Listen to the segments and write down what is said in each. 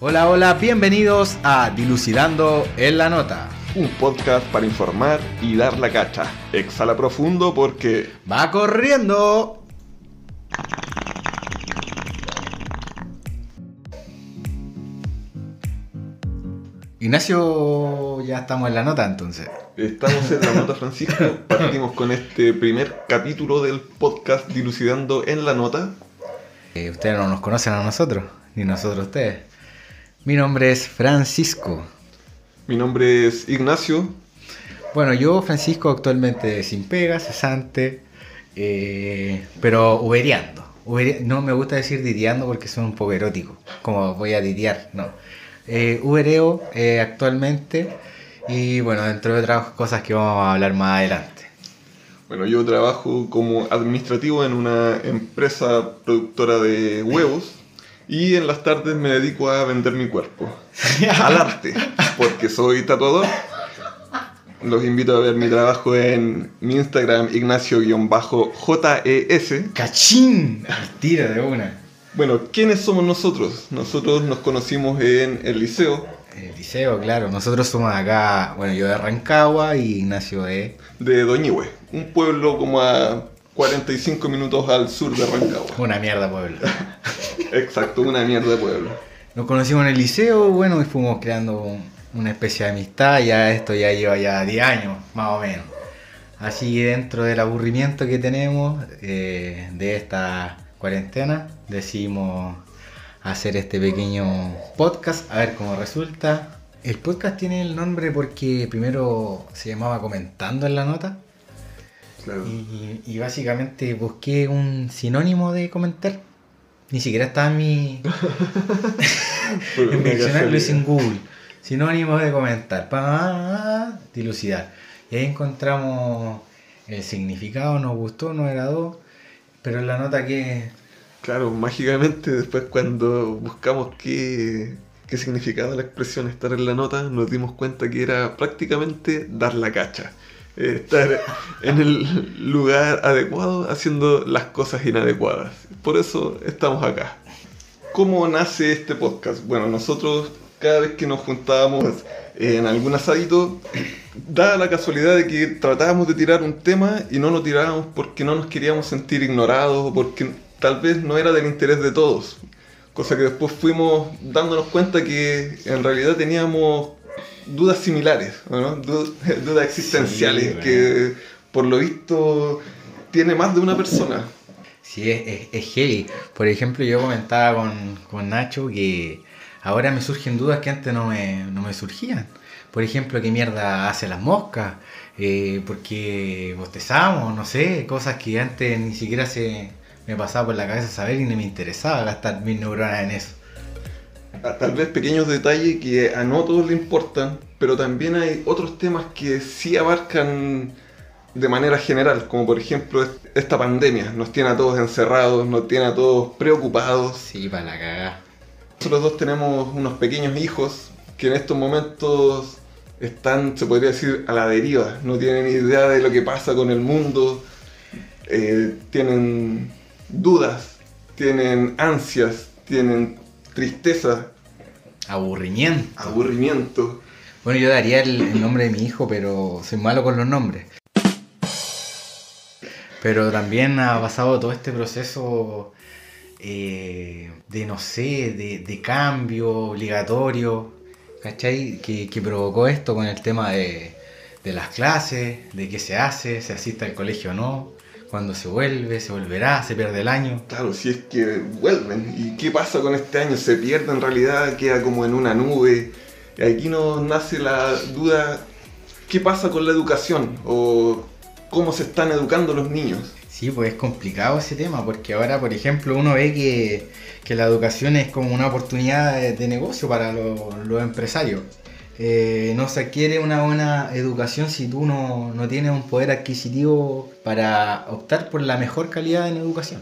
Hola, hola, bienvenidos a Dilucidando en la Nota. Un podcast para informar y dar la cacha. Exhala profundo porque... ¡Va corriendo! Ignacio, ya estamos en la nota entonces. Estamos en la nota, Francisco. Partimos con este primer capítulo del podcast Dilucidando en la Nota. Eh, ustedes no nos conocen a nosotros, ni nosotros a ustedes. Mi nombre es Francisco. Mi nombre es Ignacio. Bueno, yo, Francisco, actualmente sin pega, cesante, eh, pero uberiando. Uberi- no me gusta decir didiando porque son un poco erótico, como voy a didiar, no. Eh, ubereo eh, actualmente y bueno, dentro de otras cosas que vamos a hablar más adelante. Bueno, yo trabajo como administrativo en una empresa productora de huevos y en las tardes me dedico a vender mi cuerpo. Al arte, porque soy tatuador. Los invito a ver mi trabajo en mi Instagram, Ignacio-JES. ¡Cachín! Al tiro de una. Bueno, ¿quiénes somos nosotros? Nosotros nos conocimos en el liceo El liceo, claro. Nosotros somos acá, bueno, yo de Rancagua y Ignacio de... de Doñihue, un pueblo como a 45 minutos al sur de Rancagua. Una mierda pueblo. Exacto, una mierda de pueblo. Nos conocimos en el liceo, bueno, y fuimos creando una especie de amistad, ya esto ya lleva ya 10 años, más o menos. Así que dentro del aburrimiento que tenemos eh, de esta cuarentena, decidimos hacer este pequeño podcast, a ver cómo resulta. El podcast tiene el nombre porque primero se llamaba Comentando en la Nota Claro. y, y básicamente busqué un sinónimo de comentar. Ni siquiera estaba en mi, en mi diccionario lo hice en. Google. Sinónimo de comentar. Pa, dilucidar. Y ahí encontramos el significado, nos gustó, nos agradó. Pero en la nota que. Claro, mágicamente después cuando buscamos qué, qué significaba la expresión estar en la nota, nos dimos cuenta que era prácticamente dar la cacha. Estar en el lugar adecuado haciendo las cosas inadecuadas. Por eso estamos acá. ¿Cómo nace este podcast? Bueno, nosotros cada vez que nos juntábamos en algún asadito, daba la casualidad de que tratábamos de tirar un tema y no lo tirábamos porque no nos queríamos sentir ignorados o porque tal vez no era del interés de todos. Cosa que después fuimos dándonos cuenta que en realidad teníamos dudas similares, ¿no? Du- dudas existenciales Sí, que por lo visto tiene más de una persona. Sí, es, es, es heavy. Por ejemplo, yo comentaba con, con Nacho que ahora me surgen dudas que antes no me, no me surgían. Por ejemplo, ¿qué mierda hace las moscas? Eh, ¿Por qué bostezamos? No sé, cosas que antes ni siquiera se me pasaba por la cabeza saber y no me interesaba gastar mis neuronas en eso. Tal vez pequeños detalles que a no todos le importan, pero también hay otros temas que sí abarcan de manera general, como por ejemplo est- esta pandemia. Nos tiene a todos encerrados, nos tiene a todos preocupados. Sí, para la cagada. Nosotros dos tenemos unos pequeños hijos que en estos momentos están, se podría decir, a la deriva. No tienen idea de lo que pasa con el mundo. eh, tienen dudas, tienen ansias, tienen tristeza, Aburrimiento. aburrimiento. Bueno, yo daría el, el nombre de mi hijo, pero soy malo con los nombres. Pero también ha pasado todo este proceso eh, de, no sé, de, de cambio obligatorio, ¿cachai? Que, que provocó esto con el tema de, de las clases, de qué se hace, se asiste al colegio o no, cuándo se vuelve, se volverá, se pierde el año. Claro, si es que vuelven. ¿Y qué pasa con este año? ¿Se pierde en realidad? ¿Queda como en una nube? Y aquí nos nace la duda, ¿qué pasa con la educación? ¿O cómo se están educando los niños? Sí, pues es complicado ese tema, porque ahora, por ejemplo, uno ve que, que la educación es como una oportunidad de, de negocio para los, los empresarios. Eh, no se adquiere una buena educación si tú no, no tienes un poder adquisitivo para optar por la mejor calidad en educación.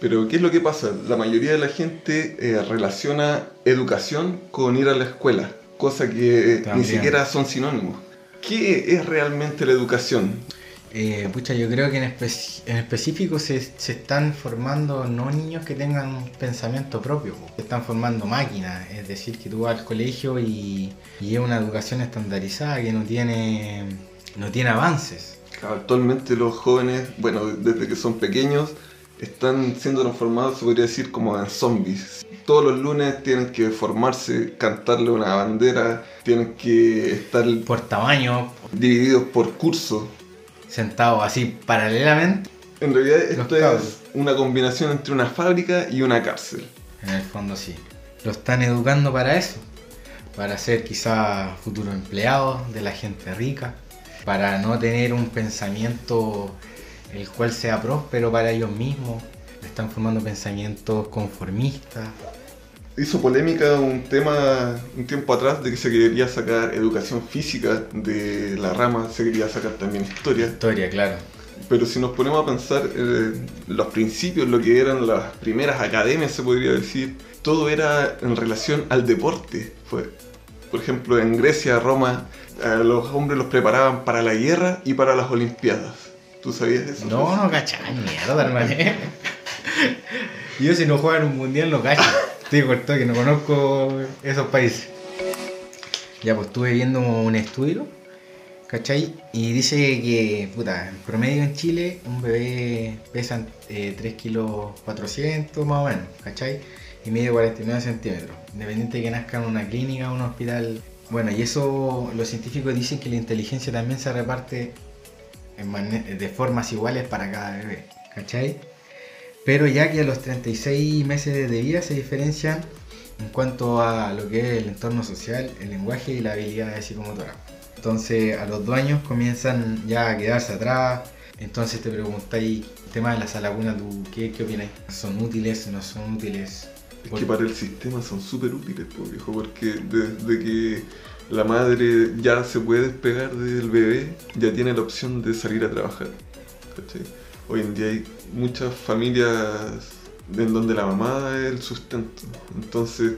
Pero ¿qué es lo que pasa? La mayoría de la gente eh, relaciona educación con ir a la escuela, cosa que ni siquiera son sinónimos. ¿Qué es realmente la educación? Eh, pucha, yo creo que en, espe- en específico se, se están formando no niños que tengan un pensamiento propio, po. se están formando máquinas, es decir, que tú vas al colegio y, y es una educación estandarizada que no tiene, no tiene avances. Actualmente los jóvenes, bueno, desde que son pequeños, están siendo transformados, se podría decir, como en zombies. Todos los lunes tienen que formarse, cantarle una bandera, tienen que estar Por tamaño, divididos por cursos. Sentados así paralelamente, En realidad esto es una combinación entre una fábrica y una cárcel. en el fondo sí. Lo están educando para eso, para ser quizá futuros empleados de la gente rica, para no tener un pensamiento el cual sea próspero para ellos mismos. Están formando pensamientos conformistas. Hizo polémica un tema un tiempo atrás de que se quería sacar educación física de la rama, se quería sacar también historia. Historia, claro. Pero si nos ponemos a pensar eh, los principios, lo que eran las primeras academias, se podría decir, todo era en relación al deporte. Fue, por ejemplo, en Grecia, Roma, a los hombres los preparaban para la guerra y para las Olimpiadas. ¿Tú sabías eso? No, no cachaba mierda, hermano. Yo si no juego en un mundial no cacho. Estoy cortado que no conozco esos países. Ya pues estuve viendo un estudio, ¿cachai? Y dice que, puta, en promedio en Chile un bebé pesa eh, 3 kilos 400 más o menos, ¿cachai? Y mide 49 centímetros. Independiente de que nazca en una clínica o un hospital. Bueno, y eso los científicos dicen que la inteligencia también se reparte de formas iguales para cada bebé, ¿cachai? Pero ya que a los 36 meses de vida se diferencian en cuanto a lo que es el entorno social, el lenguaje y la habilidad psicomotora. Entonces a los dos años comienzan ya a quedarse atrás. Entonces te preguntáis, tema de la salaguna, ¿tú qué, qué opináis? ¿Son útiles? ¿No son útiles? Es que para el sistema son súper útiles, viejo, porque desde que la madre ya se puede despegar del bebé, ya tiene la opción de salir a trabajar. ¿cachai? Hoy en día hay muchas familias en donde la mamá es el sustento, entonces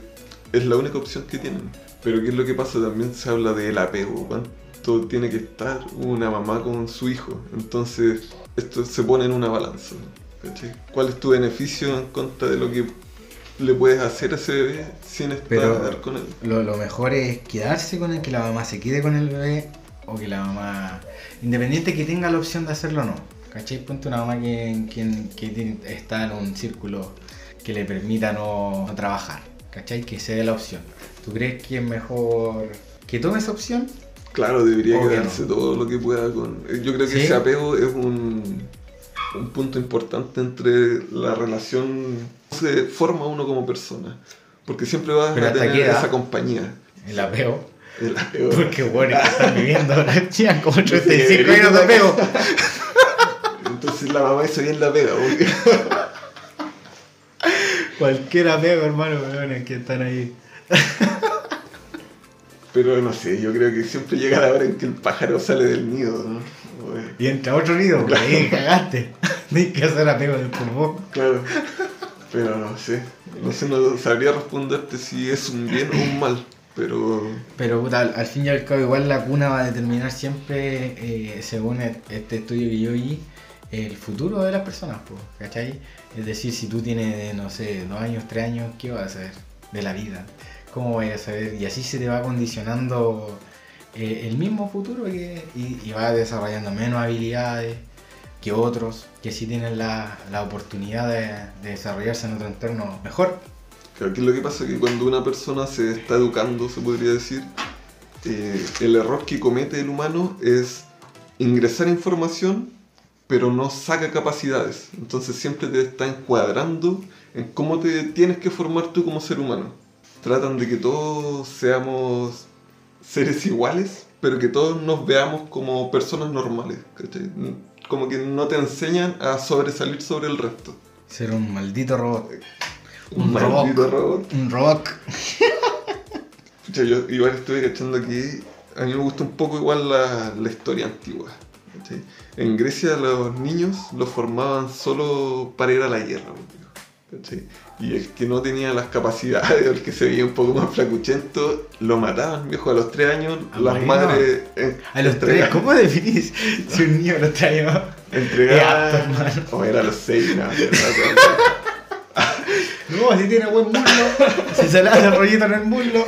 es la única opción que tienen. Pero ¿qué es lo que pasa? También se habla del apego, cuánto tiene que estar una mamá con su hijo. Entonces esto se pone en una balanza. ¿cachai? ¿Cuál es tu beneficio en contra de lo que le puedes hacer a ese bebé sin estar Pero- con él? Lo, lo mejor es quedarse con él, que la mamá se quede con el bebé o que la mamá, independiente que tenga la opción de hacerlo o no. ¿Cachai? Ponte una mamá que, que- que está en un círculo que le permita no, no trabajar. ¿Cachai? Que se dé la opción. ¿Tú crees que es mejor que tome esa opción? Claro, debería Obvio quedarse todo lo que pueda con... Yo creo que ¿Sí? ese apego es un, un punto importante entre la relación... Se forma uno como persona. Porque siempre vas Pero a ¿hasta tener esa compañía. El apeo. El apego. Porque bueno, están viviendo ahora como Sí, 35 años de apego. Entonces la mamá hizo bien la pega. porque- Cualquier apego, hermano, weón, que están ahí. Pero no sé, yo creo que siempre llega la hora en que el pájaro sale del nido, ¿no? Y entra otro nido, ahí cagaste. Tienes que hacer apego del pulmón. Claro. Pero no sé. No sé, no sabría responderte si es un bien o un mal. Pero Pero puta, al, al fin y al cabo igual la cuna va a determinar siempre, eh, según este estudio que yo vi, el futuro de las personas, pues, ¿cachai? Es decir, si tú tienes, no sé, dos años, tres años, ¿qué vas a saber de la vida? ¿Cómo vas a saber? Y así se te va condicionando eh, el mismo futuro que- y, y vas desarrollando menos habilidades que otros que sí tienen la, la oportunidad de, de desarrollarse en otro entorno mejor. Claro, que lo que pasa es que cuando una persona se está educando, se podría decir, eh, el error que comete el humano es ingresar información, pero no saca capacidades. Entonces siempre te está encuadrando en cómo te tienes que formar tú como ser humano. Tratan de que todos seamos seres iguales, pero que todos nos veamos como personas normales. ¿cachai? Como que no te enseñan a sobresalir sobre el resto. Ser un maldito robot. Un Un maldito robot. robot. Un robot. Pucha, yo igual estuve cachando aquí, a mí me gusta un poco igual la, la historia antigua. ¿cachai? En Grecia los niños los formaban solo para ir a la guerra. Y el que no tenía las capacidades, o el que se veía un poco más flacuchento, lo mataban, viejo, a los tres años, Ah, las bueno. madres eh, A los tres, entregaban- ¿cómo definís si un niño a los tres años entregaban- o era a los seis, no, si tiene buen muslo, si se le hace rollito en el muslo,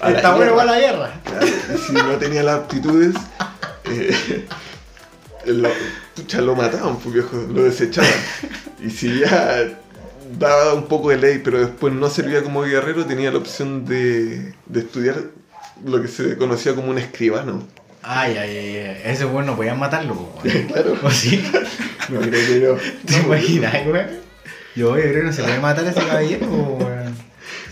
A está bueno para la guerra. Claro, y si no tenía las aptitudes, eh, lo, pucha, lo mataban, pues viejo, lo desechaban. Y si ya daba un poco de ley, pero después no servía como guerrero, tenía la opción de, de estudiar lo que se conocía como un escribano. Ay, ay, ay. Ese weón no podían matarlo, weón. Claro. ¿O sí? No creo que no. ¿Te imaginas, weón? Yo creo que no se puede matar a ese caballero, weón.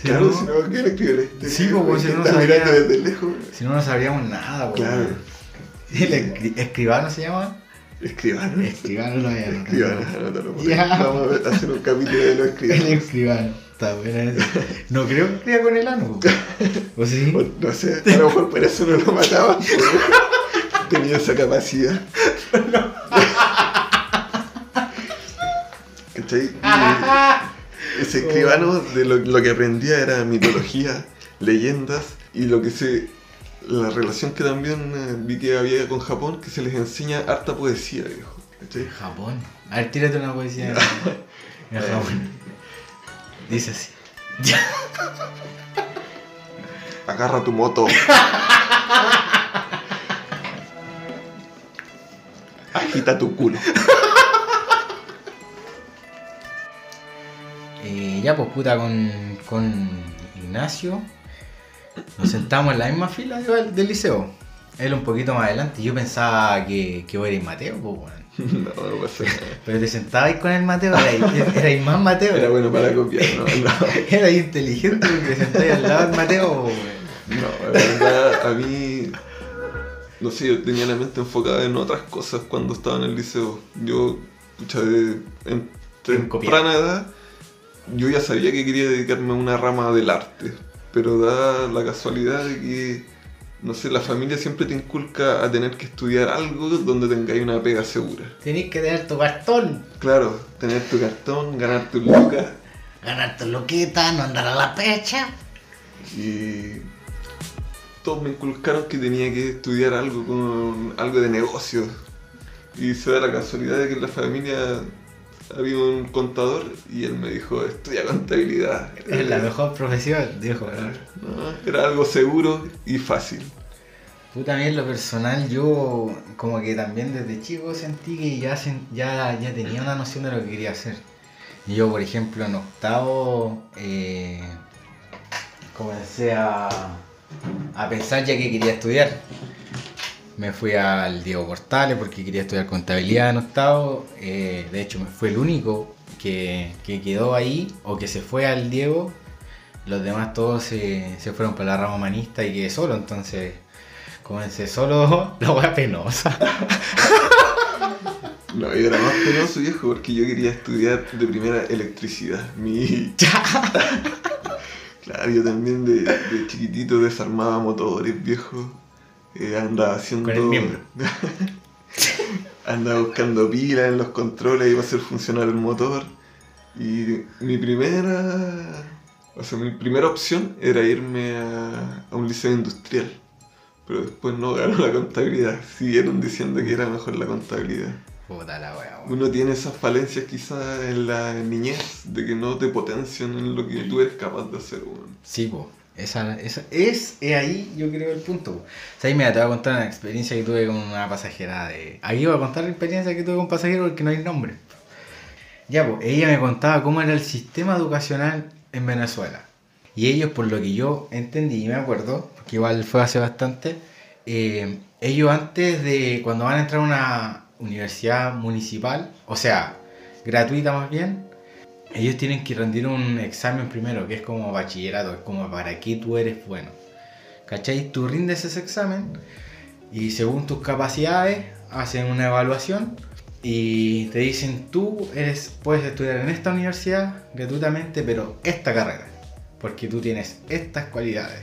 Si Claro, no, si no, ¿qué le? Sí, pues, si no desde lejos. si no, no sabríamos nada, po, Claro. ¿El escri- escribano se llama? Escribano. Escribano lo había. Escribano, ahí. Ya. Vamos a hacer un capítulo de los El escribanos. escribano. Está buena esa. No creo que escriba con el ano. ¿O sí? O No sé, a lo mejor por eso no lo porque Tenía esa capacidad. ¿Cachai? Y ese escribano de lo, lo que aprendía era mitología, leyendas y lo que se. La relación que también eh, vi que había con Japón, que se les enseña harta poesía, viejo. ¿Cachai? Japón. A ver, tírate una poesía en, Japón. Dice así. Agarra tu moto. Agita tu culo. Eh, ya, pues puta, con, con Ignacio nos sentamos en la misma fila de- del liceo. Él un poquito más adelante. Yo pensaba que, que vos erais Mateo, pues. No, no pasa nada. Pero te sentabais con el Mateo, erais, erais más Mateo. Era bueno para copiar, no, no. Erais inteligente porque te sentabais al lado del Mateo, pues. No, la verdad, a mí. No sé, yo tenía la mente enfocada en otras cosas cuando estaba en el liceo. Yo, pucha, de, en temprana edad, yo ya sabía que quería dedicarme a una rama del arte. Pero da la casualidad de que, no sé, la familia siempre te inculca a tener que estudiar algo donde tengáis una pega segura. Tenéis que tener tu cartón, Claro, tener tu cartón, ganar tus lucas ganar tu loquita, no andar a la pecha. y todos me inculcaron que tenía que estudiar algo con algo de negocios y se da la casualidad de que en la familia había un contador y él me dijo estudia contabilidad Es la mejor profesión, dijo. No, era algo seguro y fácil mí en lo personal, yo como que también desde chico sentí que ya, ya, ya tenía una noción de lo que quería hacer. Yo, por ejemplo, en octavo, eh, comencé a, a pensar ya que quería estudiar. Me fui al Diego Portales porque quería estudiar contabilidad en octavo. Eh, de hecho, me fue el único que, que quedó ahí o que se fue al Diego. Los demás todos se, se fueron para la rama humanista y quedé solo, entonces comencé solo la wea penosa. no, yo era más penoso viejo porque yo quería estudiar de primera electricidad mi claro yo también de, de chiquitito desarmaba motores viejo Eh, andaba haciendo Con el miembro. andaba buscando pilas en los controles iba a hacer funcionar el motor y mi primera o sea mi primera opción era irme a, a un liceo industrial pero después no ganó la contabilidad siguieron diciendo que era mejor la contabilidad Puta la wea, weón. uno tiene esas falencias quizás en la niñez de que no te potencian en lo que tú eres capaz de hacer weón. Sí, po. Esa, esa, es, es ahí yo creo el punto. O sea, ahí mira, te voy a contar una experiencia que tuve con una pasajera de... Aquí voy a contar la experiencia que tuve con un pasajero porque no hay nombre. Ya, pues, ella me contaba cómo era el sistema educacional en Venezuela. Y ellos, por lo que yo entendí y me acuerdo, porque igual fue hace bastante, eh, ellos antes de, cuando van a entrar a una universidad municipal, o sea, gratuita más bien, ellos tienen que rendir un examen primero, que es como bachillerato, es como para qué tú eres bueno. ¿Cachai? Tú rindes ese examen y según tus capacidades hacen una evaluación y te dicen tú eres puedes estudiar en esta universidad gratuitamente, pero esta carrera, porque tú tienes estas cualidades.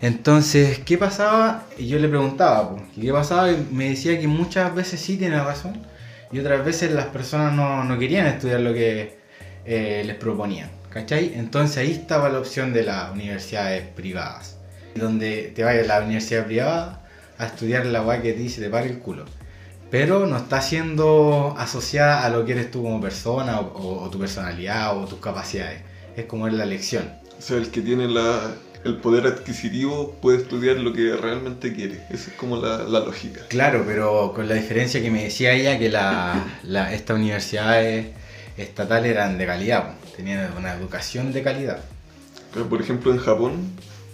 Entonces, ¿qué pasaba? Y yo le preguntaba, pues, ¿y ¿qué pasaba? Y me decía que muchas veces sí tiene razón y otras veces las personas no querían estudiar lo que eh, les proponían. ¿Cachai? Entonces ahí estaba la opción de las universidades privadas. Donde te vayas a la universidad privada a estudiar la guay que te dice te paga el culo. Pero no está siendo asociada a lo que eres tú como persona o, o tu personalidad o tus capacidades. Es como es la elección. O sea, el que tiene la, el poder adquisitivo puede estudiar lo que realmente quiere. Esa es como la, la lógica. Claro, pero con la diferencia que me decía ella que la, la, estas universidades estatales eran de calidad, tenían una educación de calidad. Por ejemplo, en Japón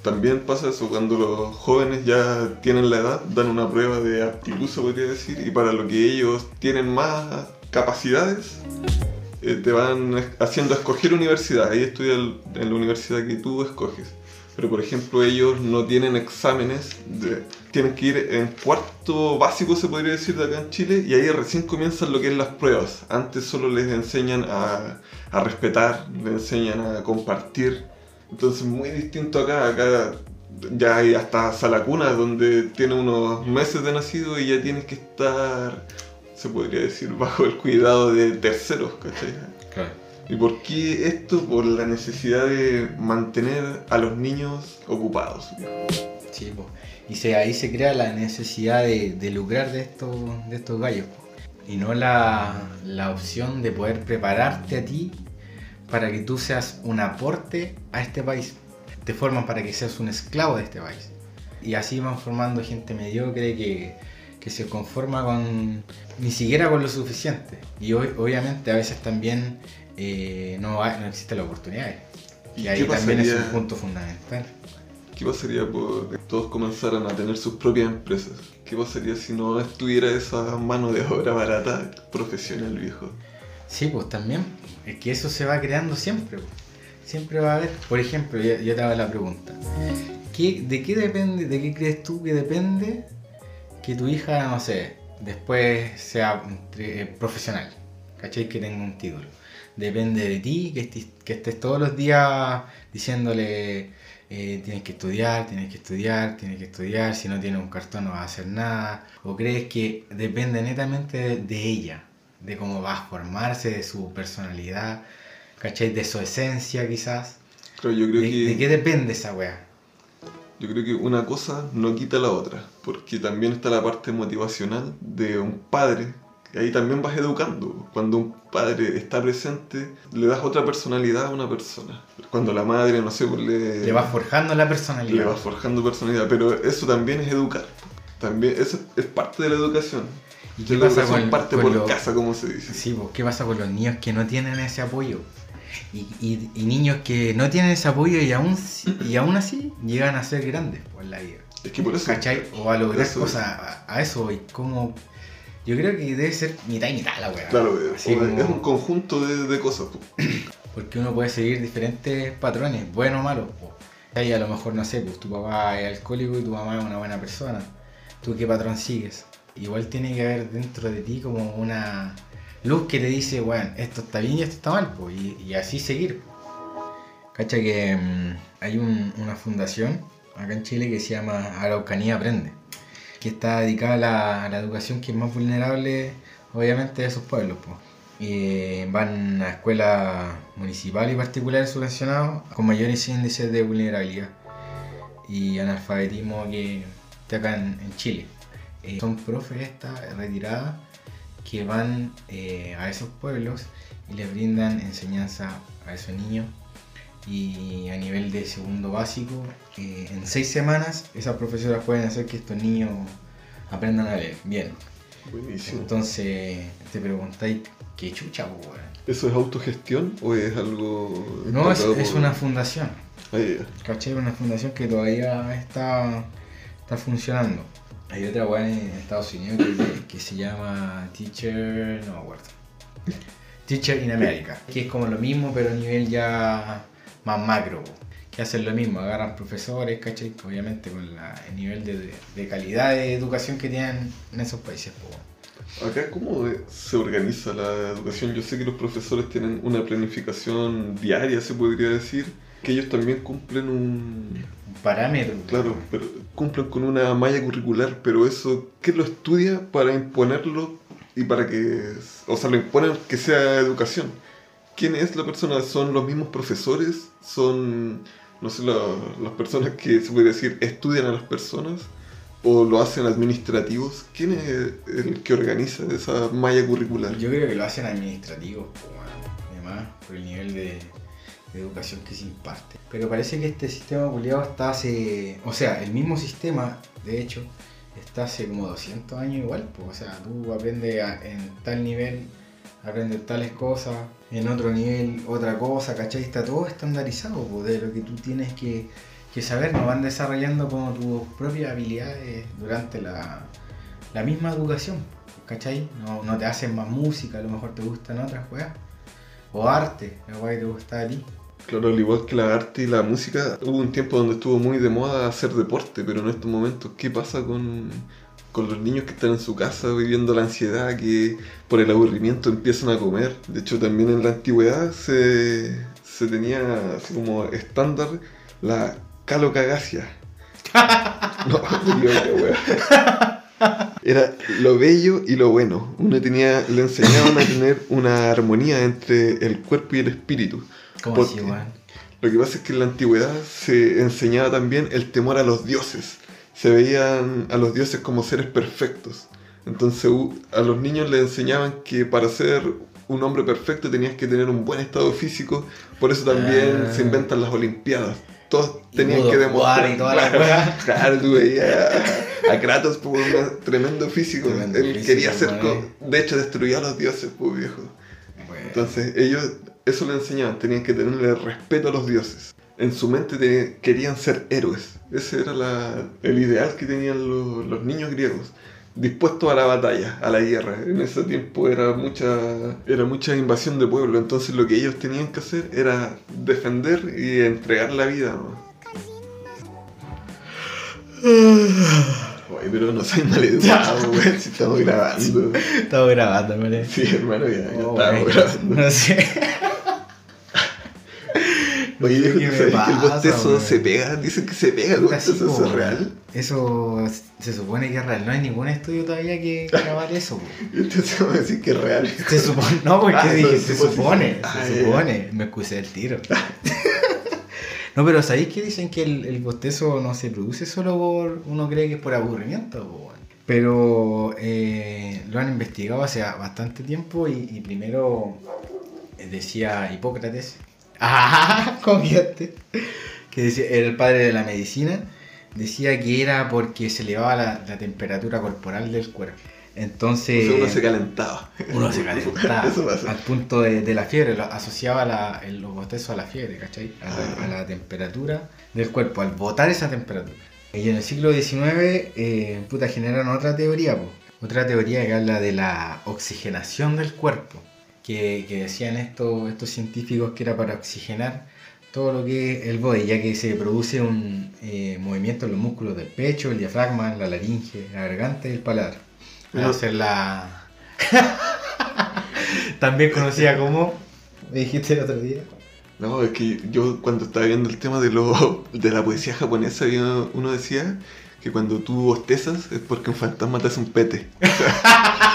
también pasa eso, cuando los jóvenes ya tienen la edad, dan una prueba de aptitud, se podría decir, y para lo que ellos tienen más capacidades, eh, te van haciendo escoger universidad. Ahí estudia el- en la universidad que tú escoges. Pero por ejemplo ellos no tienen exámenes, de- tienen que ir en cuarto básico se podría decir de acá en Chile y ahí recién comienzan lo que es las pruebas. Antes solo les enseñan a, a respetar, les enseñan a compartir. Entonces muy distinto acá, acá ya hay hasta sala cuna donde tiene unos meses de nacido y ya tienes que estar, se podría decir, bajo el cuidado de terceros, ¿cachai? Claro. ¿Y por qué esto? Por la necesidad de mantener a los niños ocupados. Sí, po. y se, ahí se crea la necesidad de, de lucrar de estos, de estos gallos. po. Y no la, la opción de poder prepararte a ti para que tú seas un aporte a este país. Te forman para que seas un esclavo de este país. Y así van formando gente mediocre que, que se conforma con ni siquiera con lo suficiente. Y hoy, obviamente a veces también eh, no, no existe la oportunidad. ¿Y Y ahí también es un punto fundamental. ¿Qué pasaría por que todos comenzaran a tener sus propias empresas? ¿Qué pasaría si no estuviera esa mano de obra barata profesional viejo? Sí, pues también. Es que eso se va creando siempre. pues. Siempre va a haber. Por ejemplo, yo, yo te hago la pregunta. ¿Qué, ¿De qué depende, de qué crees tú que depende que tu hija, no sé, después sea eh, profesional? ¿Cachai? Que tenga un título. Depende de ti, que estés, que estés todos los días diciéndole eh, tienes que estudiar, tienes que estudiar, tienes que estudiar, si no tienes un cartón no vas a hacer nada. ¿O crees que depende netamente de, de ella? De cómo va a formarse, de su personalidad, ¿cachai? De su esencia quizás. Claro, yo creo ¿De, que... de qué depende esa wea? Yo creo que una cosa no quita la otra, porque también está la parte motivacional de un padre, ahí también vas educando. Cuando un padre está presente, le das otra personalidad a una persona. Cuando la madre, no sé, pues le, Le vas forjando la le personalidad. vas forjando personalidad, pero eso también es educar. También, eso es parte de la educación. ¿Y qué la pasa educación con, parte con por lo- casa, como se dice. Sí, pues, ¿qué pasa con los niños que no tienen ese apoyo? Y, y- y niños que no tienen ese apoyo y aún, y aún así llegan a ser grandes pues, en la vida. Es que por eso... ¿Cachai? O a lograr Eso. cosas, a, a eso voy. Como, yo creo que debe ser mitad y mitad la wea. Claro, Así como- es un conjunto de, de cosas. po. Porque uno puede seguir diferentes patrones, buenos o malos. po. Y a lo mejor, no sé, pues tu papá es alcohólico y tu mamá es una buena persona. ¿Tú qué patrón sigues? Igual tiene que haber dentro de ti como una luz que te dice, bueno, esto está bien y esto está mal, pues, y, y así seguir. Cacha que mm, hay un- una fundación acá en Chile que se llama Araucanía Aprende, que está dedicada a la, a la educación que es más vulnerable, obviamente, de esos pueblos. Y van a escuelas municipales y particulares subvencionadas con mayores índices de vulnerabilidad y analfabetismo que, que acá en, en Chile. Eh, son profes estas retiradas que van eh, a esos pueblos y les brindan enseñanza a esos niños y a nivel de segundo básico eh, en seis semanas esas profesoras pueden hacer que estos niños aprendan a leer bien Buenísimo. entonces te preguntáis qué chucha po? ¿Eso es autogestión o es algo.? no es, es una fundación Ah, ya. ¿cachai? una fundación que todavía está, está funcionando hay otra weá en Estados Unidos que, que se llama Teacher no me acuerdo Teacher in America que es como lo mismo pero a nivel ya más macro que hacen lo mismo agarran profesores ¿cachai? obviamente con la- el nivel de, calidad de educación que tienen en esos países po. Acá, ¿cómo se organiza la educación? Yo sé que los profesores tienen una planificación diaria, se podría decir, que ellos también cumplen un. un parámetro Claro, pero cumplen con una malla curricular, pero eso, ¿qué lo estudia para imponerlo y para que. O sea, lo imponen que sea educación? ¿Quién es la persona? ¿Son los mismos profesores? ¿Son, no sé, las personas que se puede decir estudian a las personas? ¿O lo hacen administrativos? ¿Quién es el que organiza esa malla curricular? Yo creo que lo hacen administrativos, además, por el nivel de, de educación que se imparte. Pero parece que este sistema culiado está hace. O sea, el mismo sistema, de hecho, está hace como 200 años igual. Pues, o sea, tú aprendes a- en tal nivel, aprendes tales cosas, en otro nivel otra cosa, ¿cachai? Está todo estandarizado, de lo que tú tienes que, que saber. Nos van desarrollando como tus propias habilidades durante la, la misma educación. ¿Cachai? No, no te hacen más música, a lo mejor te gustan otras weas. O arte, la wea que te gusta a ti. Claro, al igual que la arte y la música, hubo un tiempo donde estuvo muy de moda hacer deporte, pero en estos momentos, ¿qué pasa con, con los niños que están en su casa viviendo la ansiedad, que por el aburrimiento empiezan a comer? De hecho, también en la antigüedad se, se tenía así como estándar la calocagacia. No. Era lo bello y lo bueno. Uno tenía, le enseñaban a tener una armonía entre el cuerpo y el espíritu. ¿Cómo ¿Por así? Lo que pasa es que en la antigüedad se enseñaba también el temor a los dioses. Se veían a los dioses como seres perfectos. Entonces a los niños les enseñaban que para ser un hombre perfecto tenías que tener un buen estado físico. Por eso también Ah. se inventan las Olimpiadas. Todos tenían que demostrar. Y toda la claro, claro, tú veías a, Kratos por un tremendo físico. Tremendo Él físico, quería ser. De hecho, destruía a los dioses, pues viejo. Bueno, Entonces ellos eso le enseñaban, tenían que tenerle respeto a los dioses. En su mente te- querían ser héroes. Ese era la- el ideal que tenían los, los niños griegos. Dispuestos a la batalla, a la guerra. En ese tiempo era mucha, era mucha invasión de pueblo. Entonces lo que ellos tenían que hacer era defender y entregar la vida. ¿no? Oye, pero no soy maleducado, güey, si estamos grabando. Estaba grabando, ¿vale? Sí, hermano, ya, ya Oh, estábamos wey. grabando. No sé. Oye, No sé viejo, qué ¿tú me sabes que el pasa, bostezo weón. se pega? Dicen que se pega el bostezo, ¿eso es real? Eso se supone que es real. No hay ningún estudio todavía que grabar eso. po. Entonces vamos a decir que es real. Se supone. No, porque Ah, dije, eso se supone. Ah, Se ya. supone. Me excusé el tiro. No, pero ¿sabéis que dicen que el, el bostezo no se produce solo por. Uno cree que es por aburrimiento, weón? Pero eh, lo han investigado hace bastante tiempo y, y primero decía Hipócrates. ¡Ah! Confiante. Que decía, era el padre de la medicina. Decía que era porque se elevaba la, la temperatura corporal del cuerpo. Entonces. O sea, uno se calentaba. Uno se calentaba Eso pasa. al punto de, de la fiebre, lo asociaba la, el, los bostezos a la fiebre, ¿cachai? A la, Ah. a la temperatura del cuerpo, al botar esa temperatura. Y en el siglo XIX, eh, puta, generaron otra teoría, po. otra teoría que habla de la oxigenación del cuerpo, que, que decían estos, estos científicos que era para oxigenar todo lo que es el body, ya que se produce un eh, movimiento en los músculos del pecho, el diafragma, la laringe, la garganta y el paladar. No. hacer la... También conocida como... Me dijiste el otro día. No, es que yo cuando estaba viendo el tema de, lo, de la poesía japonesa, uno decía que cuando tú bostezas es porque un fantasma te hace un pete.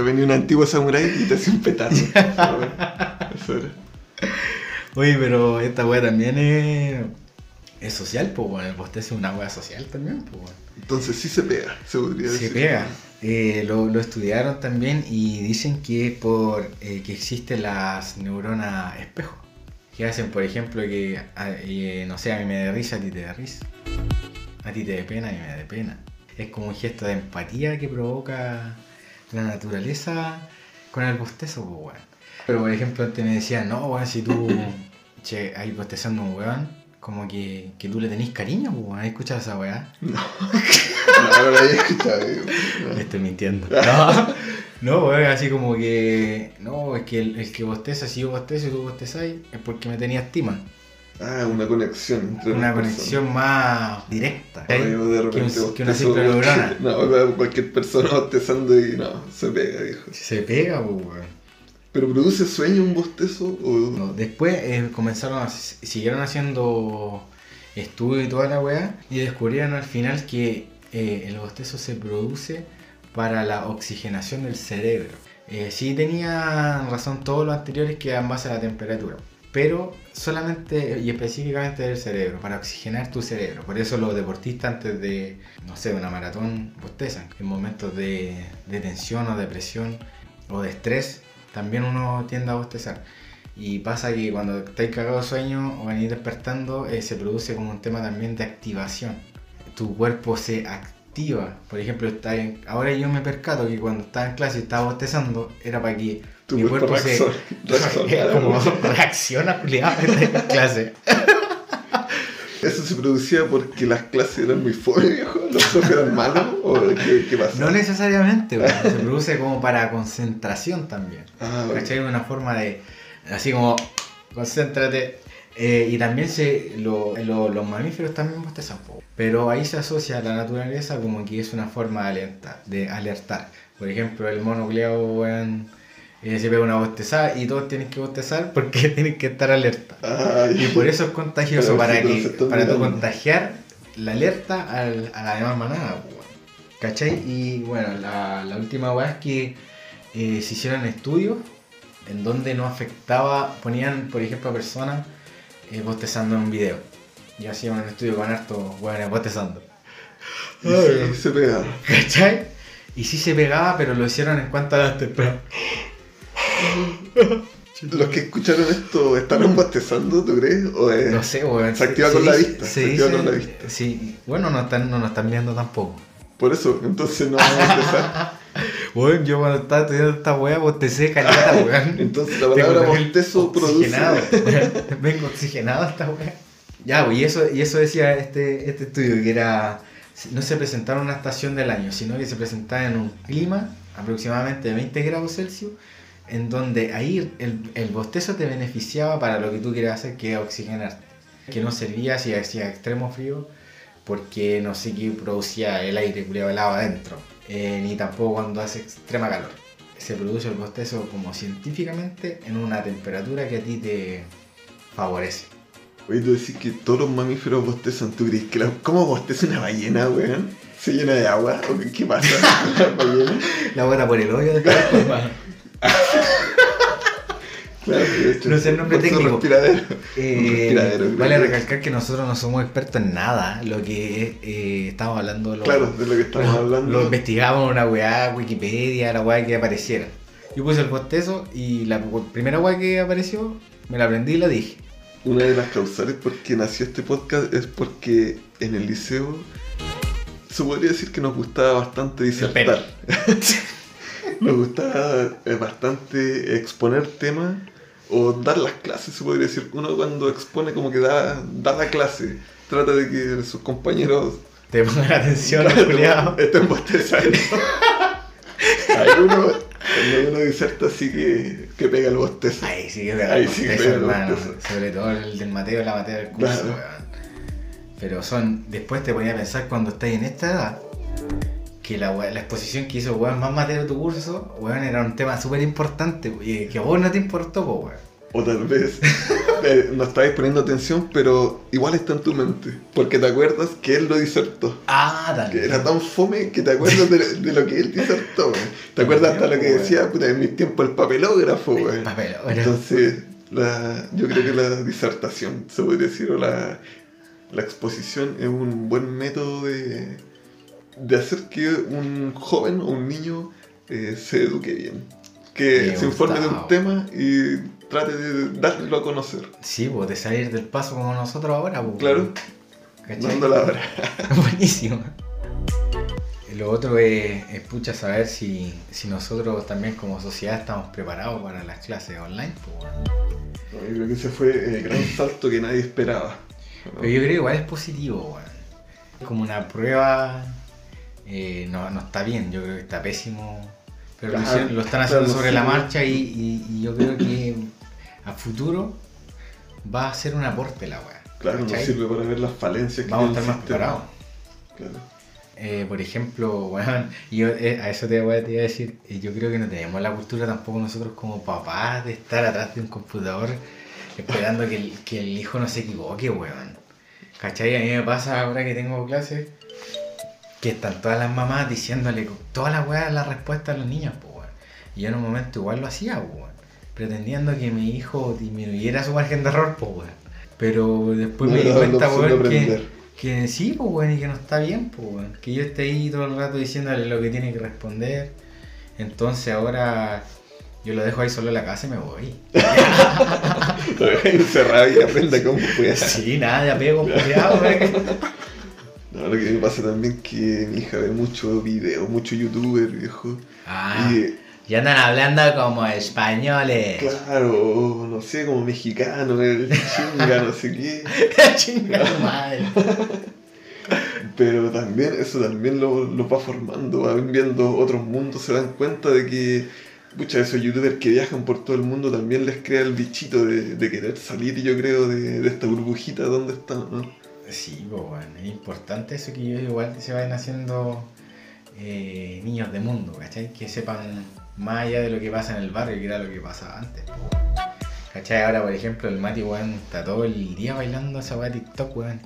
Venía un antiguo samurái y te hace un petazo. Eso era. Oye, pero esta wea también es... Es social, pues bueno, el bostezo es una wea social también, pues bueno. Entonces sí se pega, se podría Se decir. pega. Eh, lo, lo estudiaron también y dicen que es por eh, que existen las neuronas espejo. Que hacen, por ejemplo, que, a- eh, no sé, a mí me da risa, a ti te da risa. A ti te da pena, a mí me da pena. Es como un gesto de empatía que provoca la naturaleza con el bostezo, pues, weón. Pero, por ejemplo, antes me decían, no, weón, si tú, che, ahí bostezando un weón, como que, que tú le tenés cariño, pues, weón. ¿Has escuchado esa weá? No, no lo había escuchado. No. Estoy mintiendo. No, no, weón, así como que. No, es que el, el que bosteza, si yo bostezo y tú bostezáis, es porque me tenía estima. Ah, una conexión entre Una conexión más directa. de que, un- que una simple neurona. No, cualquier persona bostezando y no, se pega, dijo. Se pega, pues, weón. ¿Pero produce sueño un bostezo? O... No, después eh, comenzaron a. siguieron haciendo estudios y toda la weá. Y descubrieron al final que eh, el bostezo se produce para la oxigenación del cerebro. Eh, sí tenía razón todos los anteriores que eran base a la temperatura, pero solamente y específicamente del cerebro, para oxigenar tu cerebro. Por eso los deportistas antes de, no sé, una maratón bostezan. En momentos de, de tensión o depresión o de estrés, también uno tiende a bostezar. Y pasa que cuando estáis cagado de sueño o venís despertando, eh, se produce como un tema también de activación. Tu cuerpo se activa. Por ejemplo, está en- ahora yo me percato que cuando estaba en clase y estaba bostezando, era para que Tu mi cuerpo cuerpo se reacciona- reacciona. como reacciona culiao, en clase. ¿Eso se producía porque las clases eran muy fome, viejo? ¿Los profes eran malos? ¿O qué, qué pasa? No necesariamente, weón, se produce como para concentración también. Ah, bueno. ¿Cachai? Una forma de, así como, concéntrate. Eh, y también se, lo- lo- los mamíferos también bostezan, po. pero ahí se asocia a la naturaleza como que es una forma de alertar. De alertar. Por ejemplo, el mono culiao, weón, eh, se pega una bostezada y todos tienen que bostezar porque tienen que estar alerta. Ay, Y por eso es contagioso, para, que, para tú contagiar la alerta al- a la demás manada. ¿Cachai? Y bueno, la, la última weá es que eh, se hicieron estudios en donde no afectaba, ponían por ejemplo a personas eh, bostezando en un video. Y hacían un estudio con hartos weones bostezando. y sí, se pega. ¿Cachai? Y sí se pegaba, pero lo hicieron en cuanto a las temperaturas. ¿Los que escucharon esto estarán bostezando, tú crees? ¿O es- No sé, weón. Se activa con la dice- vista, Se activa dice- con la vista. Sí, bueno, no, están, no nos están viendo tampoco. Por eso, entonces no vamos a bostezar. Weón, yo cuando estaba estudiando esta weá, bostecé caleta, weón. Entonces la palabra bostezo produce. Vengo oxigenado a esta weá. Ya, pues, y eso, y eso decía este, este estudio, que era. No se presentaba en una estación del año, sino que se presentaba en un clima aproximadamente de 20 grados Celsius, en donde ahí el, el bostezo te beneficiaba para lo que tú quieras hacer, que es oxigenarte. Que no servía si hacía extremo frío, porque no sé qué producía el aire culiado helado adentro, eh, ni tampoco cuando hace extrema calor. Se produce el bostezo como científicamente en una temperatura que a ti te favorece. Oye, tú decís que todos los mamíferos bostezan. ¿Tú crees que la... ¿Cómo bosteza una ballena, weón? ¿Se llena de agua? ¿O qué, pasa? ¿La ballena? La bota por el hoyo de. Claro, hecho, No sé el nombre técnico. respiradero. Eh, respiradero, vale recalcar que nosotros no somos expertos en nada, lo que eh, estamos hablando lo, Claro, de lo que estamos lo, hablando. lo investigamos en una weá, Wikipedia, la weá que apareciera. Yo puse el bostezo y la primera weá que apareció me la aprendí y la dije. Una de las causales por que nació este podcast es porque en el liceo se podría decir que nos gustaba bastante disertar. nos gustaba eh, bastante exponer temas o dar las clases, se podría decir. Uno cuando expone como que da, da la clase, trata de que sus compañeros Te pongan atención, culiao. estén bostezando. Ahí uno, cuando uno diserta así que, que pega el bostezo. Ahí sí que pega Ahí el sí que pega el hermano. bostezo. Sobre todo el del Mateo y la Mateo del curso, Claro. Pero son. Después te ponía a pensar cuando estás en esta edad. Que la, exposición que hizo weón más Mateo de tu curso, weón, era un tema súper importante. Y que a vos no te importó, po, weón. O tal vez eh, no estabas poniendo atención, pero igual está en tu mente. Porque te acuerdas que él lo disertó. Ah, Que también. era tan fome que te acuerdas de, de lo que él disertó. güey. Te acuerdas hasta lo que decía, puta, en mis tiempos el papelógrafo, güey. Papelógrafo. Entonces, la, yo creo que la disertación, se podría decir, o la, la exposición es un buen método de, de hacer que un joven o un niño eh, se eduque bien. Que Me se informe de un tema y trate de darlo a conocer. Sí, pues de salir del paso como nosotros ahora, pues. Claro, dando la hora. Buenísimo. Lo otro es, es pucha saber si, si nosotros también como sociedad estamos preparados para las clases online. pues. Yo creo que ese fue el gran salto que nadie esperaba. Pero yo creo que igual es positivo, weón. Como una prueba eh, no, no está bien, yo creo que está pésimo. Pero lo, Claro, hicieron- lo están haciendo sobre la marcha y, y- y yo creo que a futuro va a ser un aporte la weá. Claro, nos sirve para ver las falencias que Vamos a estar más preparados. Claro. Eh, por ejemplo, weón, yo eh, a eso te voy, a, te iba a decir, eh, yo creo que no tenemos la cultura tampoco nosotros como papás de estar atrás de un computador esperando que el, que el hijo no se equivoque, weón. ¿Cachai? A mí me pasa ahora que tengo clases que están todas las mamás diciéndole todas las weas la respuesta a los niños, pues, weón. Y yo en un momento igual lo hacía, pues, weón. Pretendiendo que mi hijo disminuyera su margen de error, pues, weón. Pero después No me di cuenta, weón, que, sí, pues, weón, y que no está bien, pues, weón. Que yo esté ahí todo el rato diciéndole lo que tiene que responder. Entonces ahora yo lo dejo ahí solo en la casa y me voy. Lo encerrado y aprenda cómo puede. Sí, nada, de apego, cuidado, weón. No, lo que me pasa también es que mi hija ve mucho video, mucho youtuber, viejo. Ah, Y y andan hablando como españoles. claro, no sé, como mexicano, el chinga, no sé qué. Chinga madre. Pero también, eso también lo, lo va formando, van viendo otros mundos, se dan cuenta de que muchos de esos youtubers que viajan por todo el mundo también les crea el bichito de, de querer salir, yo creo, de, de esta burbujita donde están, ¿no? Sí, bueno, es importante eso que igual se vayan haciendo eh, niños de mundo, ¿cachai? Que sepan más allá de lo que pasa en el barrio, que era lo que pasaba antes. ¿Cachai? Ahora, por ejemplo, el Mati, weón, está todo el día bailando esa weá TikTok, weón.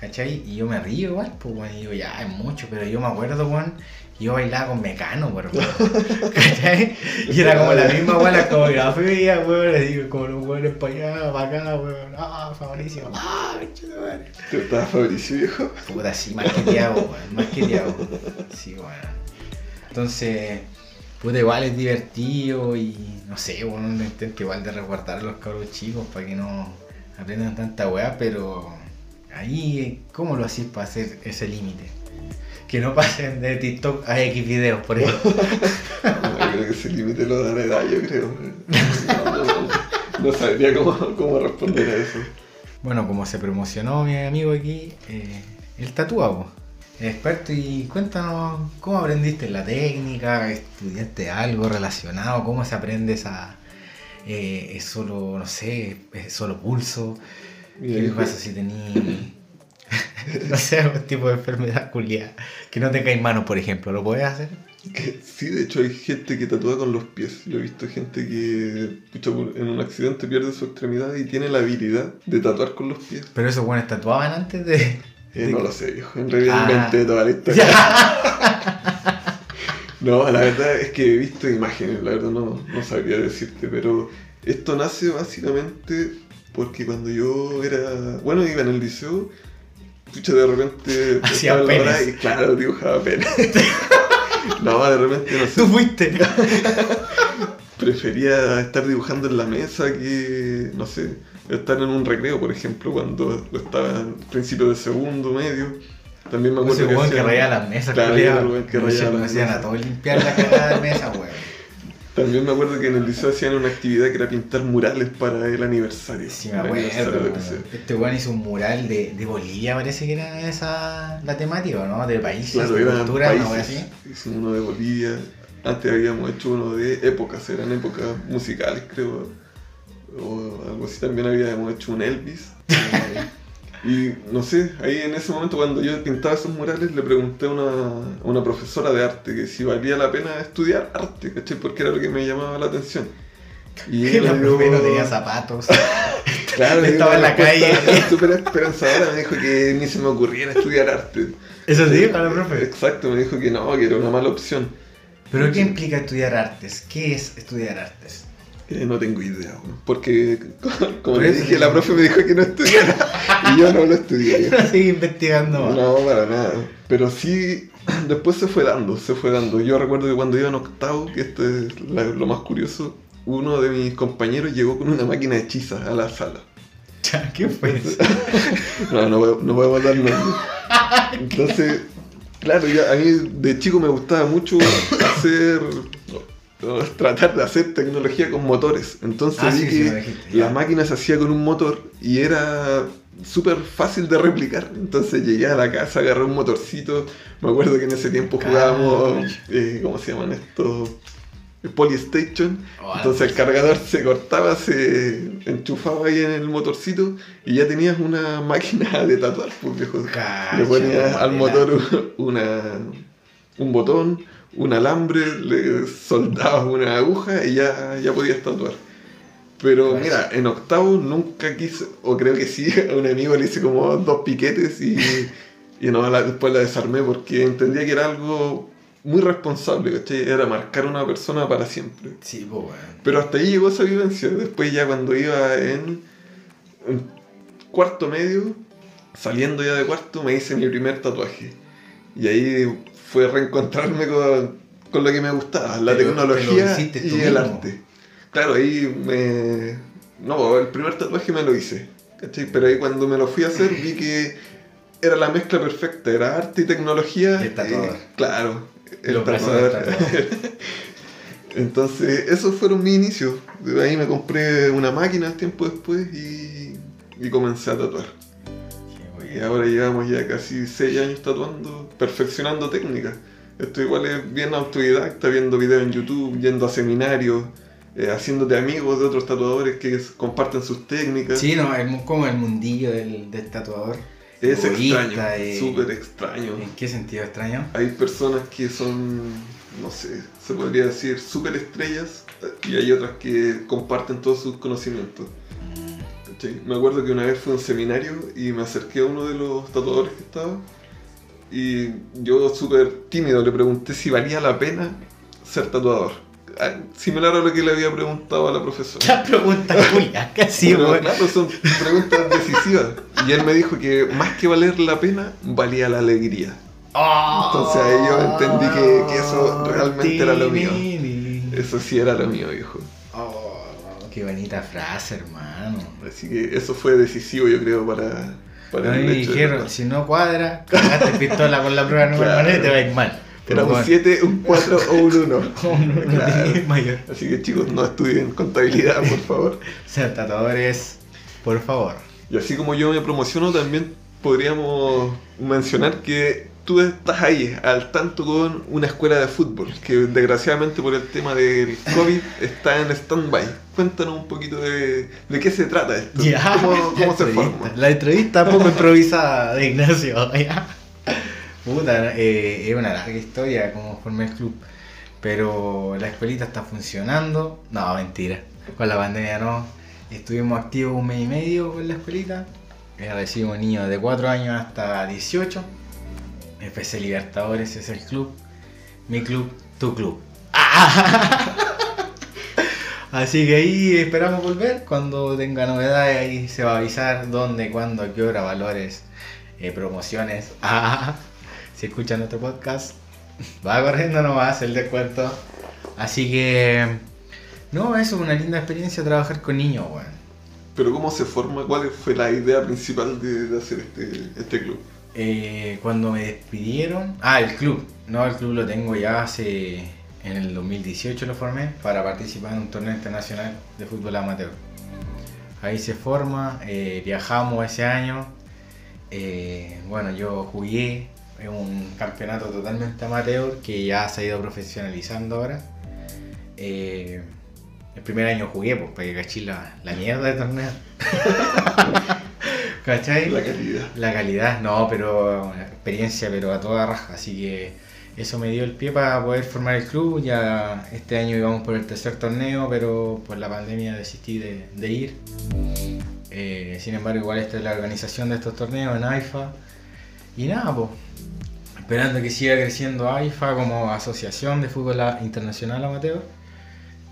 ¿Cachai? Y yo me río igual, pues, weón, digo, ya, es mucho, pero yo me acuerdo, weón, yo bailaba con Mecano, weón. ¿Cachai? Y era como la misma weón, la coreografía, weón, le digo, como los weones para allá, para acá, weón, ah, Fabricio, ah, de madre. ¿Te estaba Fabricio, viejo? Puta, sí, más que Tiago, weón, más que Tiago. Sí, weón. Entonces, puta, igual es divertido y no sé, bueno, uno intenta igual de resguardar a los cabros chicos para que no aprendan tanta weá, pero ahí, ¿cómo lo hacís para hacer ese límite? Que no pasen de TikTok a X videos, por ejemplo. No, creo que ese límite lo da la edad, yo creo. No, no, no, no sabría cómo, cómo responder a eso. Bueno, como se promocionó mi amigo aquí, eh, el tatuado. Experto, y cuéntanos cómo aprendiste la técnica, estudiaste algo relacionado, cómo se aprende esa. eh, es solo, no sé, es solo pulso. Mira, ¿Qué pasa si tenías, no sé, algún tipo de enfermedad culiada? Que no tengáis manos, por ejemplo, ¿lo puedes hacer? sí, de hecho hay gente que tatúa con los pies. Yo he visto gente que en un accidente pierde su extremidad y tiene la habilidad de tatuar con los pies. Pero esos buenos tatuaban antes de. Eh, de- no lo sé, viejo. En realidad Ah. inventé toda la historia. No, la verdad es que he visto imágenes, la verdad no, no sabría decirte, pero esto nace básicamente porque cuando yo era, bueno, iba en el liceo, pucha, de repente... Hacía penes. Y claro, dibujaba penes. no, de repente, no sé, Tú fuiste. prefería estar dibujando en la mesa que, no sé, estar en un recreo, por ejemplo, cuando estaba en principio de segundo, medio. También me acuerdo Ese que hacían- rayaba las mesas, Claro, que Nos rayaba hacían- las hacían a mesas. todos limpiar la cagada de mesa, weón. También me acuerdo que en el liceo hacían una actividad que era pintar murales para el aniversario. Sí, me acuerdo. liceo. Este weón hizo un mural de, de Bolivia, parece que era esa la temática, ¿no? De países, Claro, de cultura, países. así. Hicimos uno de Bolivia. Antes habíamos hecho uno de épocas, eran épocas musicales, creo. O algo así. También habíamos hecho un Elvis. Eh, y no sé, ahí en ese momento cuando yo pintaba esos murales le pregunté a una, a una profesora de arte que si valía la pena estudiar arte, ¿cachai? Porque era lo que me llamaba la atención. Y la profe no tenía zapatos. Claro, Estaba en la calle. Súper esperanzadora, me dijo que ni se me ocurriera estudiar arte. Eso sí, para la profe. Exacto, me dijo que no, que era una mala opción. Pero ¿qué implica estudiar artes? ¿Qué es estudiar artes? Eh, no tengo idea, porque como le eso dije, la profe me dijo que no estudiara y yo no lo estudié. Sigue investigando. más. No, para nada. Pero sí, después se fue dando, se fue dando. Yo recuerdo que cuando iba en octavo, que esto es lo más curioso, uno de mis compañeros llegó con una máquina de hechizas a la sala. ¿Qué fue eso? No, no, no podemos dar nombres. Entonces, claro, ya a mí de chico me gustaba mucho hacer, tratar de hacer tecnología con motores. Entonces Ah, vi sí, que sí, la máquina se hacía con un motor y era súper fácil de replicar. Entonces llegué a la casa, agarré un motorcito. Me acuerdo que en ese tiempo jugábamos, eh, ¿cómo se llaman estos? Polystation. Oh, Entonces el cargador se cortaba, se enchufaba ahí en el motorcito y ya tenías una máquina de tatuar, pues viejo. Le ponías al modela. motor una, un botón, un alambre, le soldabas una aguja y ya, ya podías tatuar. Pero Cacha. mira, en octavo nunca quise, o creo que sí, a un amigo le hice como dos piquetes y Y no, la- después la desarmé porque entendía que era algo muy responsable, ¿cachai? Era marcar a una persona para siempre. Sí, pues, weón. Pero hasta ahí llegó esa vivencia. Después ya cuando iba en, en cuarto medio, saliendo ya de cuarto, me hice mi primer tatuaje. Y ahí fue reencontrarme con, con lo que me gustaba, la Te lo- te lo tecnología y el mismo. arte. Claro, ahí me... No, el primer tatuaje me lo hice. ¿cachai? Pero ahí cuando me lo fui a hacer vi que era la mezcla perfecta, era arte y tecnología. Y el tatuador. eh, claro, el Los tatuador. tatuador. Entonces, esos fueron mis inicios. De ahí me compré una máquina tiempo después y, y comencé a tatuar. Y ahora llevamos ya casi 6 años tatuando, perfeccionando técnicas. Esto igual es bien autodidacta, viendo videos en YouTube, yendo a seminarios, eh, haciéndote amigos de otros tatuadores que comparten sus técnicas. Sí, no, es como el mundillo del, del tatuador. es egoísta, extraño, eh, súper extraño. ¿En qué sentido extraño? Hay personas que son, no sé, se podría decir súper estrellas y hay otras que comparten todos sus conocimientos. ¿Cachai? Me acuerdo que una vez fui a un seminario y me acerqué a uno de los tatuadores que estaba y yo súper tímido le pregunté si valía la pena ser tatuador. Ah, Similar a lo que le había preguntado a la profesora. La pregunta Julia, casi, Pero, claro, son preguntas decisivas. Y él me dijo que más que valer la pena, valía la alegría. Entonces ahí yo entendí que- que eso realmente era lo mío. Eso sí era lo mío, viejo. Qué bonita frase, hermano. Así que eso fue decisivo, yo creo, para, para mí el de dijeron, si no cuadra, cagaste pistola con la prueba número Claro. uno y te va a ir mal. Era Pero un 7, un 4 o un 1. bueno, no Claro. Así que chicos, no estudien contabilidad, por favor. Ser tatuadores, por favor. Y así como yo me promociono, también podríamos mencionar que tú estás ahí, al tanto con una escuela de fútbol, que desgraciadamente por el tema del COVID está en stand-by. Cuéntanos un poquito de, de qué se trata esto. Ya, ¿Cómo, cómo se forma? La entrevista poco improvisada de Ignacio. Puta, eh, es una larga historia como formé el club. Pero la escuelita está funcionando. No, mentira. Con la pandemia no. Estuvimos activos un mes y medio con la escuelita. Eh, recibimos niños de 4 años hasta 18. FC Libertadores es el club. Mi club, tu club. Así que ahí esperamos volver. Cuando tenga novedades, ahí se va a avisar dónde, cuándo, a qué hora, valores, eh, promociones. Ah, si escuchan nuestro podcast, va corriendo nomás el descuento. Así que, no, eso es una linda experiencia trabajar con niños, weón. Pero ¿cómo se forma? ¿Cuál fue la idea principal de, de hacer este, este club? Eh, cuando me despidieron, ah, el club, no, el club lo tengo ya hace, en el 2018 lo formé para participar en un torneo internacional de fútbol amateur. Ahí se forma, eh, viajamos ese año, eh, bueno, yo jugué en un campeonato totalmente amateur que ya se ha ido profesionalizando ahora. El primer año jugué, pues, para que la mierda de torneo. ¿Cachai? La calidad. La calidad, no, pero una experiencia, pero a toda raja. Así que eso me dio el pie para poder formar el club. Ya este año íbamos por el tercer torneo, pero por la pandemia desistí de, de ir. Eh, sin embargo, igual esta es la organización de estos torneos en AIFA. Y nada, pues, esperando que siga creciendo AIFA como asociación de fútbol internacional amateur.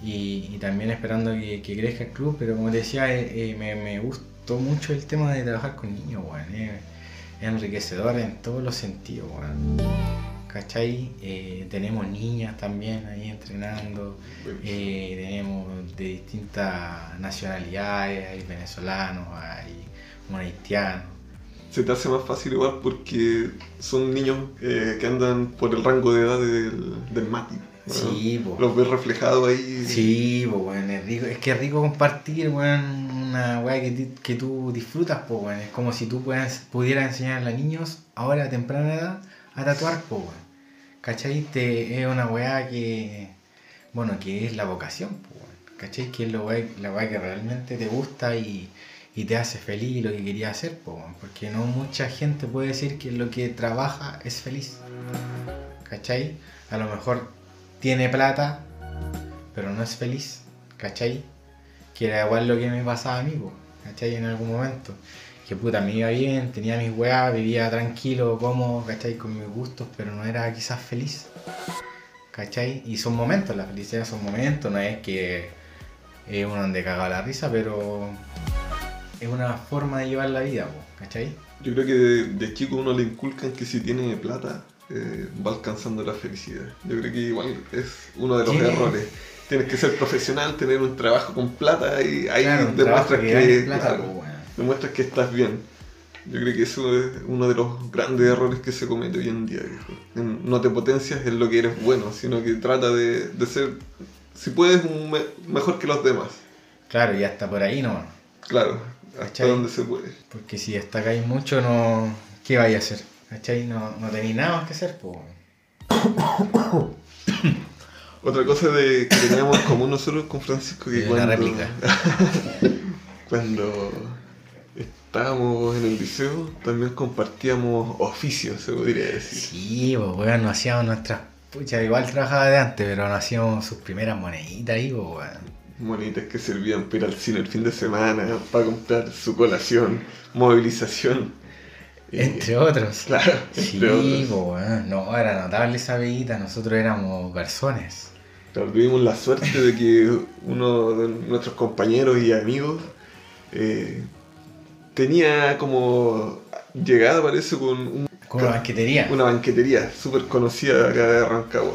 Y, y también esperando que, que crezca el club, pero como te decía, eh, eh, me, me gustó mucho el tema de trabajar con niños, weón. es enriquecedor en todos los sentidos, weón. ¿Cachai? Eh, tenemos niñas también ahí entrenando, eh, tenemos de distintas nacionalidades, hay venezolanos, hay un. Se te hace más fácil igual porque son niños eh, que andan por el rango de edad del Mati. Sí, po. Los ves reflejados ahí. Sí, pues, weón, es rico. Es que es rico compartir, weón, una weá que, que tú disfrutas, pues, weón. Es como si tú puedas, pudieras enseñar a niños ahora a temprana edad a tatuar, pues, weón. ¿Cachai? Te- es una weá que, bueno, que es la vocación, pues, weón. ¿Cachai? Que es la weá, la weá que realmente te gusta y, y te hace feliz lo que querías hacer, pues, weón. Porque no mucha gente puede decir que lo que trabaja es feliz. ¿Cachai? A lo mejor tiene plata, pero no es feliz, ¿cachai? Que era igual lo que me pasaba a mí, ¿cachai? En algún momento. que puta, me iba bien, tenía mis weas, vivía tranquilo, cómodo, ¿cachai? Con mis gustos, pero no era quizás feliz. ¿Cachai? Y son momentos, la felicidad son momentos, no es que es uno donde caga la risa, pero es una forma de llevar la vida, ¿cachai? Yo creo que de, de chico uno le inculcan que si tiene plata eh, va alcanzando la felicidad. Yo creo que igual es uno de los errores. Tienes que ser profesional, tener un trabajo con plata y ahí Claro, demuestras que que, plata, claro, weón. demuestras que estás bien. Yo creo que eso es uno de los grandes errores que se comete hoy en día. En- No te potencias en lo que eres bueno, sino que trata de, de ser, si puedes, un me- mejor que los demás. Claro, y hasta por ahí no. Claro, hasta ¿Cachai? donde se puede. Porque si destacáis mucho, no. ¿Qué vais a hacer? ¿Cachai? No, no tenéis nada más que hacer, pues. Otra cosa de, que teníamos en común nosotros con Francisco que cuando, réplica. cuando estábamos en el liceo también compartíamos oficios, se podría decir. Sí, pues weón, nos hacíamos nuestras. Pucha, igual trabajaba de antes, pero nos hacíamos sus primeras moneditas ahí, pues weón. Monitas que servían para ir al cine el fin de semana, para comprar su colación, movilización. Entre otros. Claro, Sí, otros. weón. No, era notable esa veguita, nosotros éramos personas. Claro, tuvimos la suerte de que uno de nuestros compañeros y amigos eh, tenía como llegada, parece, con un Con una banquetería. una banquetería súper conocida acá de Rancagua.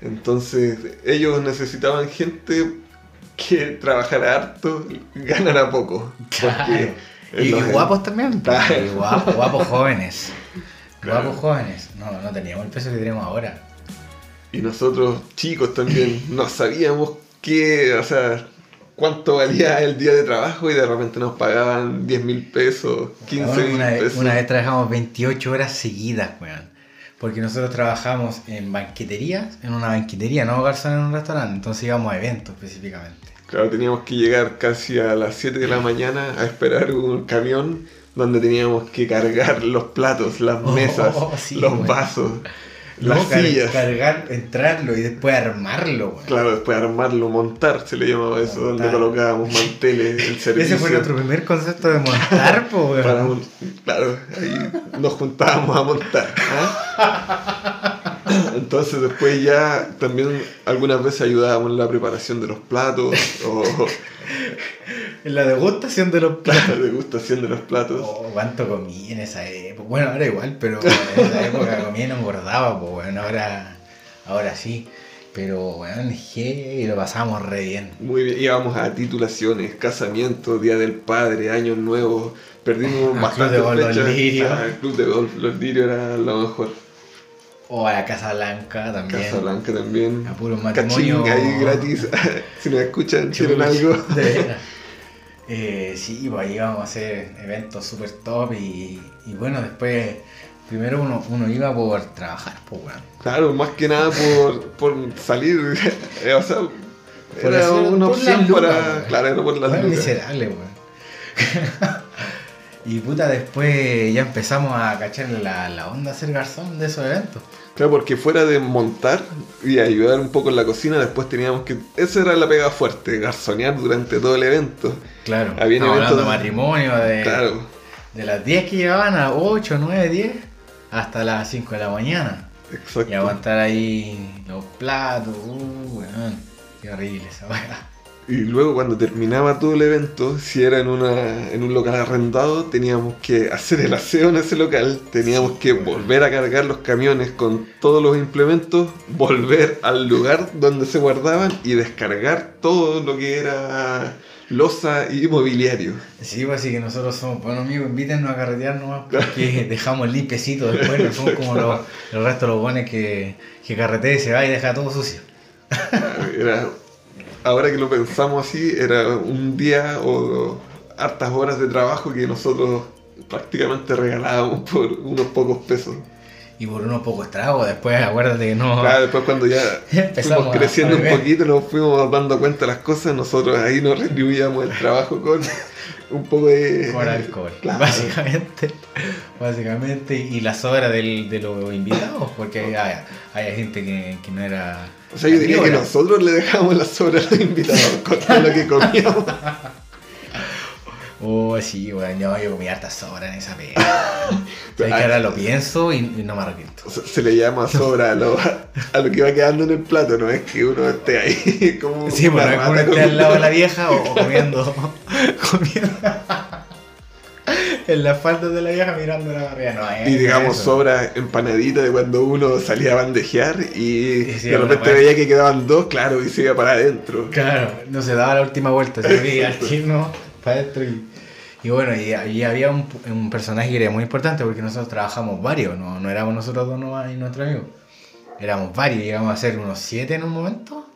Entonces, ellos necesitaban gente que trabajara harto, ganara poco. Claro. Porque Y, guapos también. y guapos, guapos jóvenes. Claro. Guapos jóvenes. No, no teníamos el peso que tenemos ahora. Y nosotros, chicos, también no sabíamos qué, o sea, cuánto valía el día de trabajo y de repente nos pagaban 10 mil pesos, 15 mil una, vez- pesos. una vez trabajamos 28 horas seguidas, weón. Porque nosotros trabajamos en banqueterías, en una banquetería, no garzón en un restaurante. Entonces íbamos a eventos específicamente. Claro, teníamos que llegar casi a las 7 de la mañana a esperar un camión donde teníamos que cargar los platos, las Oh, mesas, sí, los güey. vasos, las car- sillas. Cargar, entrarlo y después armarlo. Claro, después armarlo, montar, se le llamaba eso, donde colocábamos manteles, el servicio. Ese fue nuestro primer concepto de montar, po, para Claro, ahí nos juntábamos a montar. ¿ah? Entonces después ya también algunas veces ayudábamos en la preparación de los platos o En la degustación de los platos. la degustación de los platos. Oh, ¿Cuánto comí en esa época? Bueno, ahora igual, pero en esa época comía y no engordaba, pues bueno, ahora, ahora sí. Pero bueno, y lo pasábamos re bien. Muy bien, íbamos a titulaciones, casamientos, Día del Padre, Años Nuevos. Perdimos Al bastantes Club de Golf Los. Lirios. Ah, el club de golf Los Lirios era lo mejor. O a la Casa Blanca también. Casa Blanca también. A puro Cachín matrimonio. ahí gratis. si nos escuchan, quieren algo. De. Eh, sí, pues ahí íbamos a hacer eventos super top y, y bueno, después, primero uno, uno iba por trabajar, pues bueno. Claro, más que nada por, por salir. eh, o sea, Por era hacer- una por opción para. Claro, era por las Bueno, lucas. miserable, weón. Y puta, después ya empezamos a cachar la, la onda a ser garzón de esos eventos. Claro, porque fuera de montar y ayudar un poco en la cocina, después teníamos que. Esa era la pega fuerte, garzonear durante todo el evento. Claro, Había eventos hablando de matrimonio, de, Claro, de las 10 que llegaban a 8, 9, 10, hasta las 5 de la mañana. exacto. Y aguantar ahí los platos, uh, weón. Qué horrible esa weá. Y luego cuando terminaba todo el evento, si era en, una, en un local arrendado, teníamos que hacer el aseo en ese local, teníamos que bueno. volver a cargar los camiones con todos los implementos, volver al lugar donde se guardaban y descargar todo lo que era losa y mobiliario. Sí, pues así que nosotros somos buenos amigos, invítennos a carretear nomás porque dejamos limpiecito después, no somos como los, el resto de los buenos que, que carretea y se va y deja todo sucio. Era, ahora que lo pensamos así, era un día o hartas horas de trabajo que nosotros prácticamente regalábamos por unos pocos pesos. Y por unos pocos tragos, después acuérdate que no. Claro, después cuando ya Empezamos fuimos creciendo un poquito, nos fuimos dando cuenta de las cosas, nosotros ahí nos retribuíamos el trabajo con un poco de... Con alcohol, Claro. básicamente. Básicamente, y la sobra del, de los invitados, porque hay, hay gente que, que no era. O sea, yo diría que nosotros le dejamos la sobra a los invitados con todo lo que comíamos. Oh, sí, weón, yo, yo comí harta sobra en esa pega. Que ahora lo pienso y, y no me arrepiento. Se le llama sobra a lo, a lo que va quedando en el plato, no es que uno esté ahí como. Sí, bueno, es que rata uno esté al lado de la vieja o, o comiendo. comiendo. En la falda de la vieja mirando la barriga. No, es Y digamos, eso. sobra empanadita de cuando uno salía a bandejear y de repente veía que quedaban dos, claro, y se iba para adentro. Claro, no se daba la última vuelta, se veía al chino para adentro y. Y bueno, y, y había un, un personaje que era muy importante porque nosotros trabajamos varios, no, no éramos nosotros dos nomás y nuestro amigo. Éramos varios, llegamos a ser unos siete en un momento.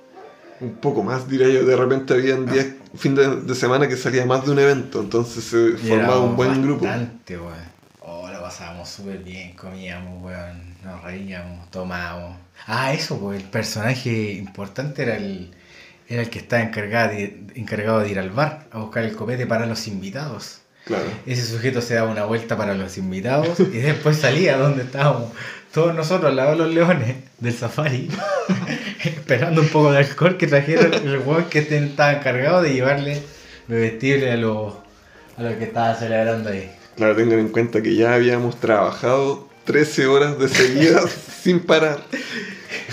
Un poco más, diría yo. De repente habían días, fin de, de semana que salía más de un evento, entonces se Y formaba un buen grupo. Bastante, weón. Oh, lo pasábamos súper bien, comíamos, weón. Nos reíamos, tomábamos. Ah, eso, pues el personaje importante era el, era el que estaba encargado de, encargado de ir al bar a buscar el copete para los invitados. Claro. Ese sujeto se daba una vuelta para los invitados y después salía donde estábamos todos nosotros al lado de los leones del safari, esperando un poco de alcohol que trajera el weón que estaba encargado de llevarle bebestible a los a los que estaba celebrando ahí. Claro, tengan en cuenta que ya habíamos trabajado 13 horas de seguidas sin parar.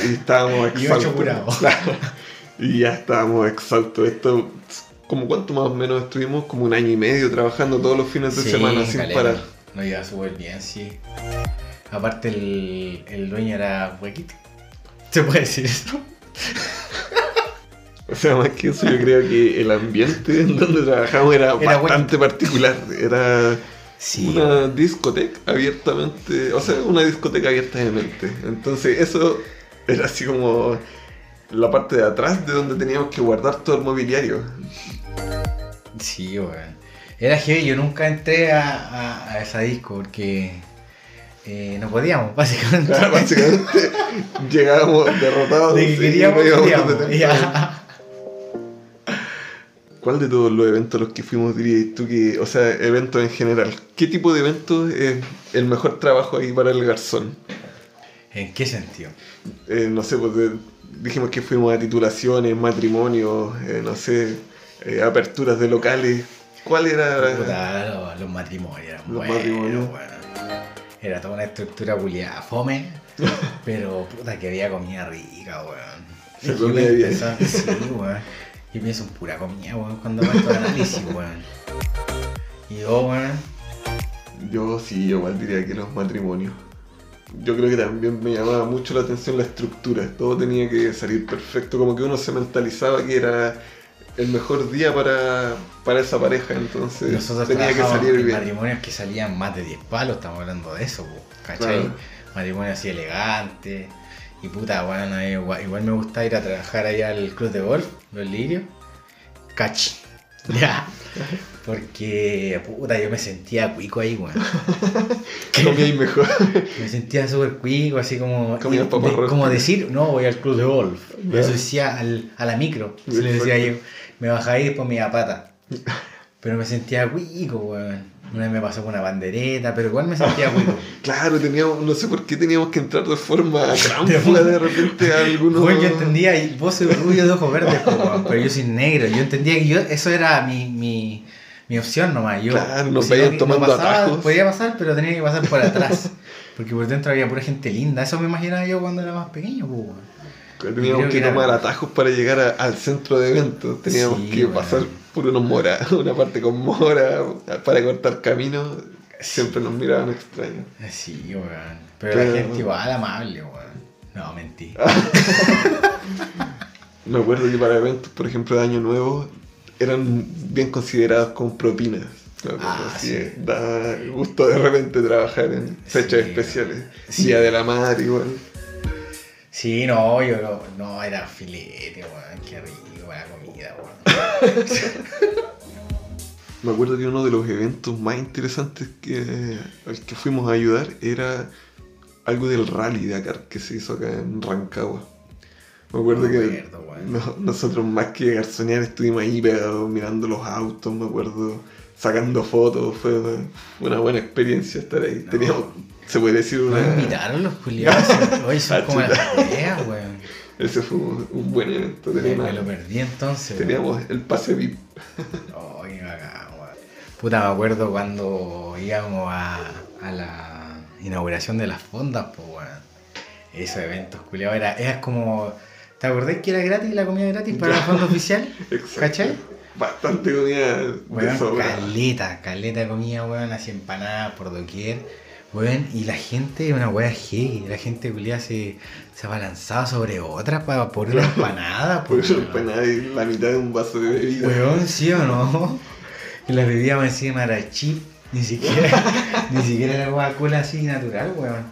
Y estábamos Y exhaustos. ocho curados. Claro. Y ya estábamos exhaustos. Esto, como cuánto más o menos estuvimos? Como un año y medio trabajando todos los fines de Sí, semana sin parar. No iba súper bien, sí. Aparte el, el dueño era huequito. ¿Se puede decir eso? O sea, más que eso, yo creo que el ambiente en donde trabajamos era, Era bastante particular. Era Sí. una discoteca abiertamente, o sea, una discoteca abiertamente. Entonces, eso era así como la parte de atrás de donde teníamos que guardar todo el mobiliario. Sí, weón. Era heavy, yo nunca entré a, a- a esa disco porque eh, no podíamos, básicamente. Claro, básicamente llegábamos derrotados. De que y queríamos, no. Ya. ¿Cuál de todos los eventos a los que fuimos dirías tú que, o sea, eventos en general, qué tipo de eventos es el mejor trabajo ahí para el garzón? ¿En qué sentido? Eh, no sé, pues dijimos que fuimos a titulaciones, matrimonios, eh, no sé, eh, aperturas de locales. ¿Cuál era? Puta, los, los matrimonios eran Los buenos, matrimonios. Era toda una estructura culiada, fome, pero puta que había comida rica, weón. Se que comía bien. pensaba- Sí, weón. Yo pienso en pura comida, weón, cuando hago estos análisis, weón. Y yo, weón, Yo sí, yo igual diría que los matrimonios. Yo creo que también me llamaba mucho la atención la estructura. Todo tenía que salir perfecto, como que uno se mentalizaba que era el mejor día para, para esa pareja, entonces nosotros tenía que salir en bien. matrimonios que salían más de 10 palos, estamos hablando de eso, po, ¿cachai? Claro. Matrimonios así elegantes. Y puta, weón, a mí igual, igual me gusta ir a trabajar allá al club de golf, los lirios. Cach. Ya. Porque, puta, yo me sentía cuico ahí, weón. Comía ahí mejor. Me sentía súper cuico, así como. Y- de- como decir, no, voy al club de golf. Eso decía al, a la micro. Se le decía yo, me bajaba y después me iba a pata. Pero me sentía cuico, weón. Una vez me pasó con una bandereta, pero igual me sentía cuico. Claro, teníamos, no sé por qué teníamos que entrar de forma tránsfula de repente a algunos. Weón, yo entendía, y vos sois rubio de ojos verdes, weón, pero yo soy negro. Yo entendía que yo, eso era mi, mi, mi opción nomás. Yo, Claro, nos no- veían no tomando pasaba, atajos. Podía pasar, pero tenía que pasar por atrás. Porque por dentro había pura gente linda. Eso me imaginaba yo cuando era más pequeño, weón. Teníamos que era- tomar atajos para llegar a- al centro de eventos. Teníamos Sí, que pasar por unos mora, una parte con mora para cortar camino. Siempre nos miraban extraños. Sí, weón. Pero Pero- la gente igual amable, weón. No, mentí. Me acuerdo que para eventos, por ejemplo, de Año Nuevo, eran bien considerados como propinas. Ah, así sí. da gusto de repente trabajar en fechas Sí, especiales. sí. Día de la Madre, igual. Sí, no, yo no, no era filete, weón. Qué rico la comida, weón. Me acuerdo que uno de los eventos más interesantes que, al que fuimos a ayudar era algo del rally de Dakar que se hizo acá en Rancagua. Me acuerdo No que acuerdo, nosotros más que garzonear estuvimos ahí pegados mirando los autos, me acuerdo, sacando fotos, fue una, fue una buena experiencia estar ahí. No. Teníamos, se puede decir, No una... me invitaron los culiados. Hoy son como las peleas, weón. Ese fue un, buen evento. Teníamos, me lo perdí entonces. weón. teníamos el pase VIP. Oh, qué bacán, weón. Puta, me acuerdo cuando íbamos a, a la inauguración de las fondas, pues, weón. Esos eventos, culiao, era, era como. ¿Te acordás que era gratis la comida gratis para la fonda oficial? Exacto. ¿Cachai? Bastante comida de Weón, sobra. caleta, caleta de comida, weón, así empanadas por doquier. Weón, y la gente, una weá heavy, la gente culiada se, se abalanzaba sobre otra para por una empanada, Por pues, weón. empanada y la mitad de un vaso de bebida. Weón, ¿sí o no? Y la bebida me encima era chip, ni siquiera, ni siquiera era Coca-Cola así natural, weón.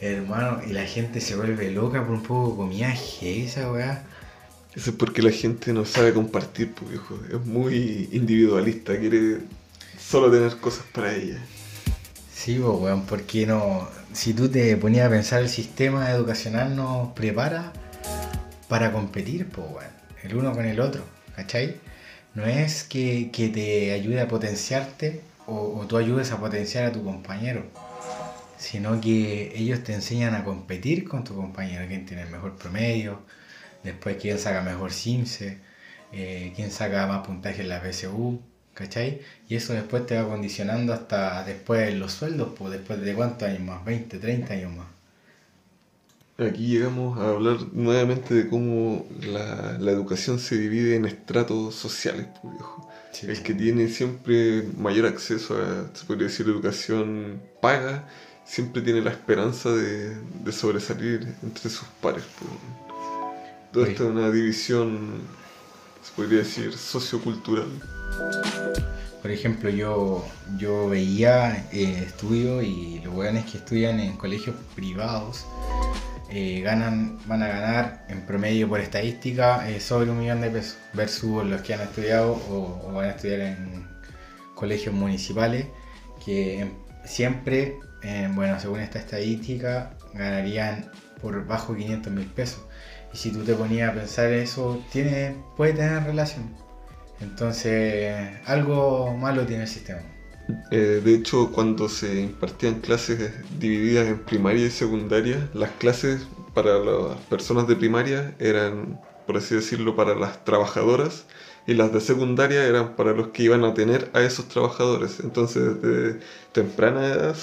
Hermano, y la gente se vuelve loca por un poco de comida heavy esa weá. Eso es porque la gente no sabe compartir, pues, viejo. Es muy individualista, quiere solo tener cosas para ella. Sí, pues, weón, porque no. Si tú te ponías a pensar, el sistema educacional nos prepara para competir, pues, weón, el uno con el otro, ¿cachai? No es que, que te ayude a potenciarte o, o tú ayudes a potenciar a tu compañero, sino que ellos te enseñan a competir con tu compañero, quién tiene el mejor promedio, después quién saca mejor CIMSE, eh, quién saca más puntaje en la PSU, ¿cachai? Y eso después te va condicionando hasta después los sueldos, pues después de cuántos años más, 20, 30 años más. Aquí llegamos a hablar nuevamente de cómo la, la educación se divide en estratos sociales, pues, viejo. El que tiene siempre mayor acceso a, se podría decir, educación paga, siempre tiene la esperanza de, de sobresalir entre sus pares. pues. Todo Oye. esto es una división, se podría decir, sociocultural. Por ejemplo, yo, yo veía eh, estudios y los weones que estudian en colegios privados eh, ganan, van a ganar en promedio por estadística eh, sobre un millón de pesos versus los que han estudiado o, van a estudiar en colegios municipales que em, siempre, eh, bueno, según esta estadística, ganarían por bajo 500 mil pesos. Y si tú te ponías a pensar eso, tiene, puede tener relación. Entonces, algo malo tiene el sistema. Eh, de hecho, cuando se impartían clases divididas en primaria y secundaria, las clases para las personas de primaria eran, por así decirlo, para las trabajadoras y las de secundaria eran para los que iban a tener a esos trabajadores. Entonces, desde temprana edad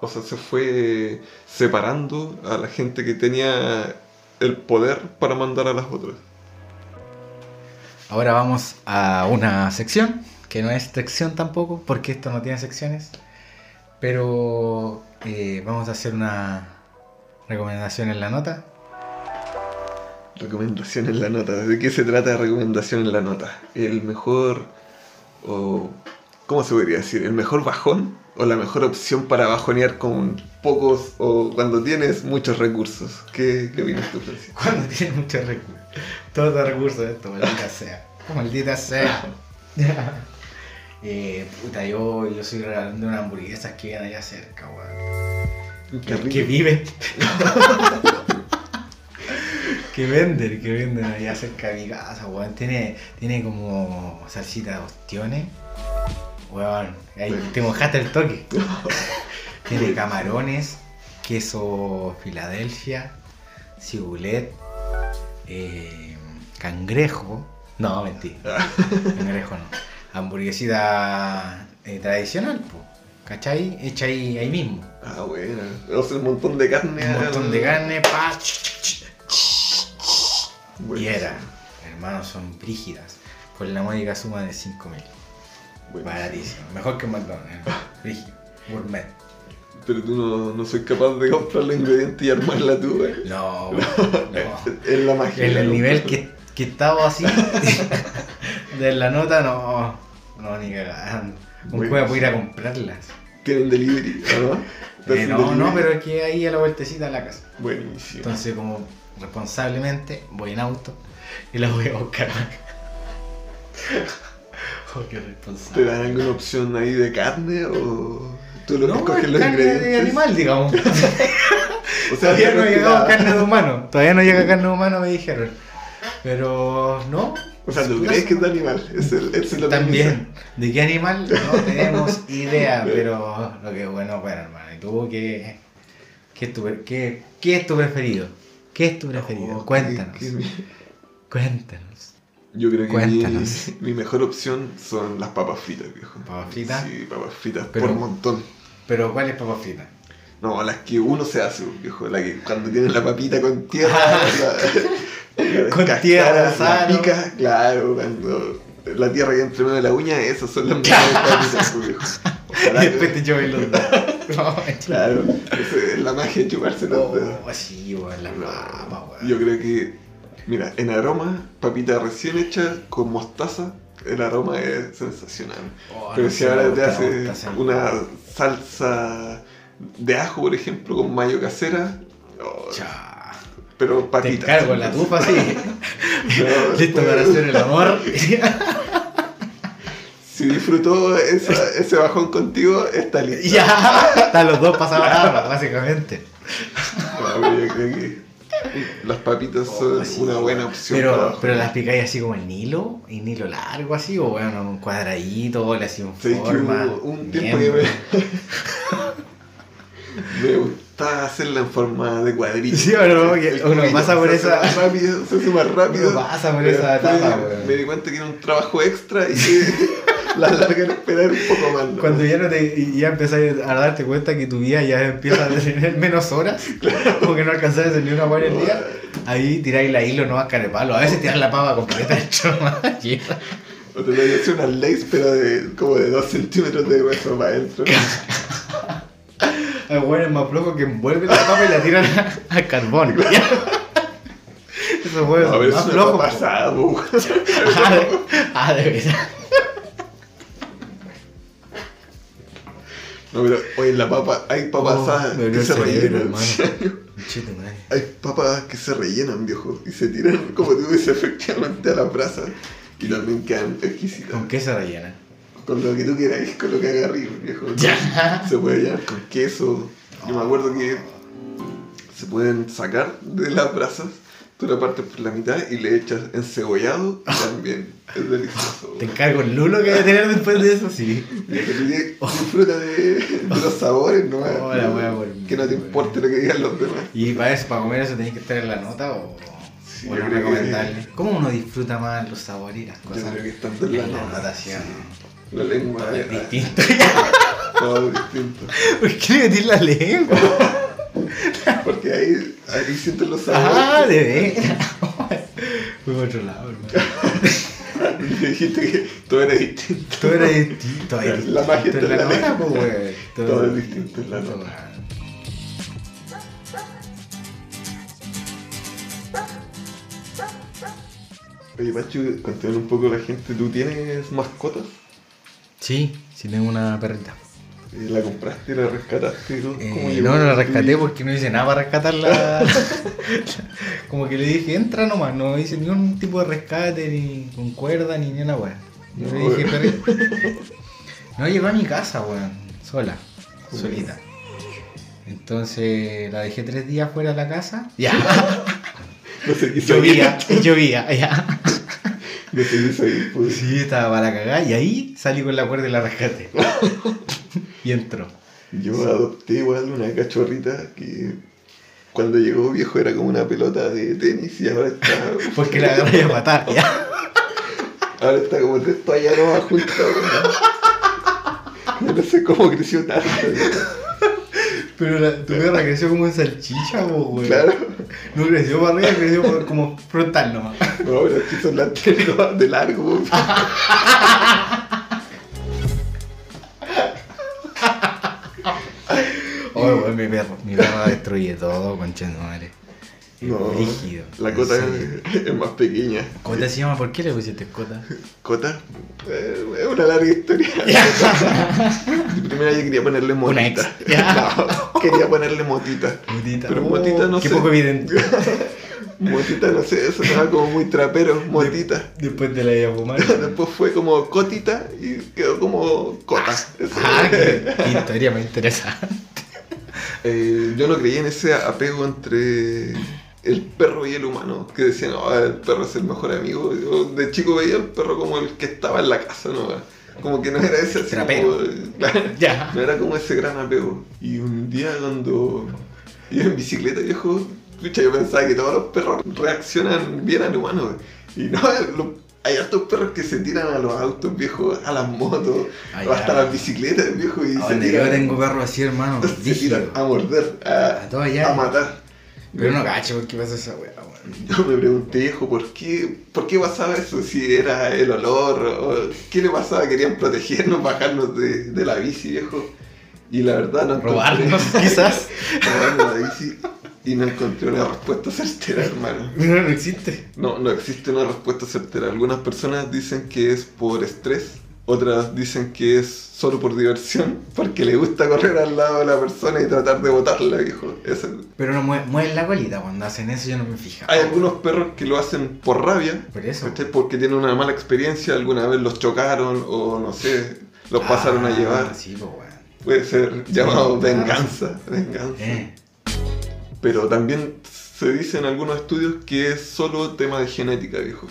o sea, se fue separando a la gente que tenía el poder para mandar a las otras. Ahora vamos a una sección, que no es sección tampoco, porque esto no tiene secciones. Pero eh, vamos a hacer una recomendación en la nota. Recomendación en la nota. ¿De qué se trata recomendación en la nota? El mejor. o. ¿Cómo se podría decir? ¿El mejor bajón? ¿O la mejor opción para bajonear con pocos o cuando tienes muchos recursos? ¿Qué, qué opinas tú, Francisco? Cuando tiene muchos recursos. Todos los recursos de esto, maldita sea. Maldita sea. eh, puta, yo, yo soy regalando unas hamburguesas que vienen allá cerca, weón. Rico. que viven. que venden, que venden allá cerca de mi casa, weón. Tiene, tiene como salsita de ostiones. Weón, ahí te mojaste el toque. tiene camarones, queso Filadelfia, cibulet, eh, cangrejo. No, mentira. Cangrejo no. Hamburguesita eh, tradicional, po. ¿Cachai? Hecha ahí, ahí mismo. Ah, bueno. Sea, un montón de carne. Un montón de carne, pa. Bueno, Y era, hermanos, son brígidas. Con la módica suma de 5 mil. Bueno. Baratísimo. Mejor que McDonald's. ¿eh? Brígido. Gourmet. Pero tú no, no soy capaz de comprar los ingredientes y armarla tú, güey. No, no. Es la magia. En de el nivel que, que estaba así, de la nota, no. No, ni cagando. Un juego puede ir a comprarlas. Tienen delivery, ¿no? ¿Te Eh, no, delivery? no, pero es que ahí a la vueltecita a la casa. Buenísimo. Entonces, como responsablemente, voy en auto y la voy a buscar. oh, qué ¿Te dan alguna opción ahí de carne o tú lo que No, escoges es los carne ingredientes? de animal, digamos. O sea, Todavía no la- carne de humano. Todavía no llega carne de humano, me dijeron. Pero no. O sea, tú crees que es de animal. Es el, es la También. ¿De qué animal? No tenemos idea, pero lo que bueno, bueno, hermano. ¿Y tú qué, qué, es tu, qué, qué es tu preferido? ¿Qué es tu preferido? Oh, Cuéntanos. qué- qué- Cuéntanos. Yo creo que mi, Cuéntanos. mi mejor opción son las papas fritas, viejo. ¿Papas fritas? Sí, papas fritas, Pero- por un montón. Pero ¿cuál es papa frita? No, las que uno se hace, viejo. La que cuando tiene la papita con tierra. la, la Con tierra, la pica, claro, cuando la tierra queda entre medio de la uña, esas son las mejores papitas, viejo. Ojalá Y después que- te los dedos. Claro, es la magia de chuparse los dedos. Oh, sí, weón, la No. Yo creo que, mira, en aroma, papita recién hecha con mostaza, el aroma es sensacional. Oh, Pero no si ahora te haces una salsa de ajo, por ejemplo, con mayo casera, oh, pero Te papitas. encargo en la tufa, sí. No, Listo para hacer el amor. Si disfrutó esa- ese bajón contigo, está listo. ya. Están los dos pasados básicamente. No, pero yo creo que las papitas son Oh, sí, una buena opción. Pero, pero las picáis así como en hilo, en hilo largo así, o bueno, un cuadradito, le hacía un ¿Sabes que forma. hubo un tiempo que me, me gustaba hacerla en forma de cuadrito. Sí, que El uno pasa por esa- más rápido, se hace más rápido. Uno pasa por esa etapa. Me di cuenta que era un trabajo extra y que la larga era esperar un poco más. ¿no? Cuando ya no te, ya empezás a darte cuenta que tu vida ya empieza a tener menos horas, como que no alcanzás a hacer ni una buena el día, ahí tiráis la hilo, no vas carepalo. A veces tiras la pava completa más llena. O te voy a hacer unas lays, pero de, como de 2 centímetros de hueso para adentro. Hay hueones más flojos que envuelven la papa y la tiran al carbón. Esos hueones No, más eso ha pasado. Ah, de, ah, de verdad. No, pero oye, en la papa, hay papas Oh, que se rellenan. Hay papas que se rellenan, viejo, y se tiran, como tú dices, efectivamente a las brasas. Y también quedan exquisitas. ¿Con qué se rellena? Con lo que tú quieras, con lo que haga arriba, viejo. Ya. Se puede llenar con queso. Yo me acuerdo que se pueden sacar de las brasas, tú la partes por la mitad y le echas encebollado también es delicioso. Te encargo el lulo que voy a tener después de eso, sí. Disfruta de, de los sabores, ¿no? Oh, la wea por- que no te importe lo que digan los demás. ¿Y para eso, para comer eso tenéis que estar en la nota o, Sí, yo que-? ¿Cómo uno disfruta más los sabores y las Yo cosas? creo que estando en la la nota, natación. La lengua Todo es distinto. todo distinto. ¿Por qué la lengua? Porque ahí, ahí sientes los sabores. Ah, de veras. Fue otro lado, hermano. Dijiste que todo era distinto. Todo era distinto. ahí La magia está en la nota, pues, güey. Todo es distinto en la todo, nota. Oye, Pachu, cuéntame un poco la gente, ¿tú tienes mascotas? Sí, sí tengo una perrita. Eh, ¿La compraste, la rescataste? ¿Cómo Eh, no, no la rescaté porque no hice nada para rescatarla. Como que le dije, entra nomás, no hice ni un tipo de rescate, ni con cuerda, ni ni una weá. Yo le No, dije, weón. perrito. No, llegó a mi casa, weón, sola, Weón. solita. Entonces la dejé tres días fuera de la casa. Ya, No sé llovía, llovía, ya. No sé soy, pues. Sí, estaba para cagar y ahí salí con la cuerda y la rescaté. Y entró. Yo adopté igual una cachorrita que cuando llegó viejo era como una pelota de tenis y ahora está. Porque la agarré a matar, ya. Ahora está como tres toallas nomás juntas. Yo no sé cómo creció tanto. Pero la, tu perra creció como en salchicha, weón. Claro. No creció para arriba, creció como frontal nomás. No, pero son las de largo. Weón, mi perro. Mi perro destruye todo, conchendo madre. No, Rígido. la cota es, es más pequeña. ¿Cota se llama? ¿Por qué le pusiste cota? Cota eh, es una larga historia. Primero yo quería ponerle motita. No, quería ponerle motita. Motita. Pero Oh, motita no qué sé. poco evidente. Motita no sé, eso era como muy trapero, motita. Después de la idea fumar. Después fue como cotita y quedó como cota. Ah, qué, qué historia más interesante. Eh, yo no creía en ese apego entre el perro y el humano, que decían, "Oh, el perro es el mejor amigo. Yo de chico veía al perro como el que estaba en la casa, ¿no? Como que no era ese así como- Ya. no era como ese gran apego. Y un día cuando iba en bicicleta, viejo, yo pensaba que todos los perros reaccionan bien al humano. Y no, hay hartos perros que se tiran a los autos, viejo, a las motos, Ah, o hasta las bicicletas, viejo, y A se tiran, yo tengo perro así, hermano. se tiran a morder, a, A todo allá. a matar. Pero no cacho, ¿por qué pasa esa weá, weón? Yo me pregunté, viejo, ¿por qué, ¿por qué pasaba eso? Si era el olor, o qué le pasaba, querían protegernos, bajarnos de, de la bici, viejo. Y la verdad no encontré- Robarnos, quizás. robarnos la bici y no encontré una respuesta certera, hermano. No, no existe. No, no existe una respuesta certera. Algunas personas dicen que es por estrés, otras dicen que es solo por diversión, porque le gusta correr al lado de la persona y tratar de botarla, viejo. Eso. Pero no mue- mueven la colita cuando hacen eso, yo no me fijo. Hay algunos perros que lo hacen por rabia, Por eso. porque tienen una mala experiencia, alguna vez los chocaron o no sé, los pasaron a Ah, llevar. Sí, pues. Puede ser llamado venganza, venganza. Eh. Pero también se dice en algunos estudios que es solo tema de genética, viejo.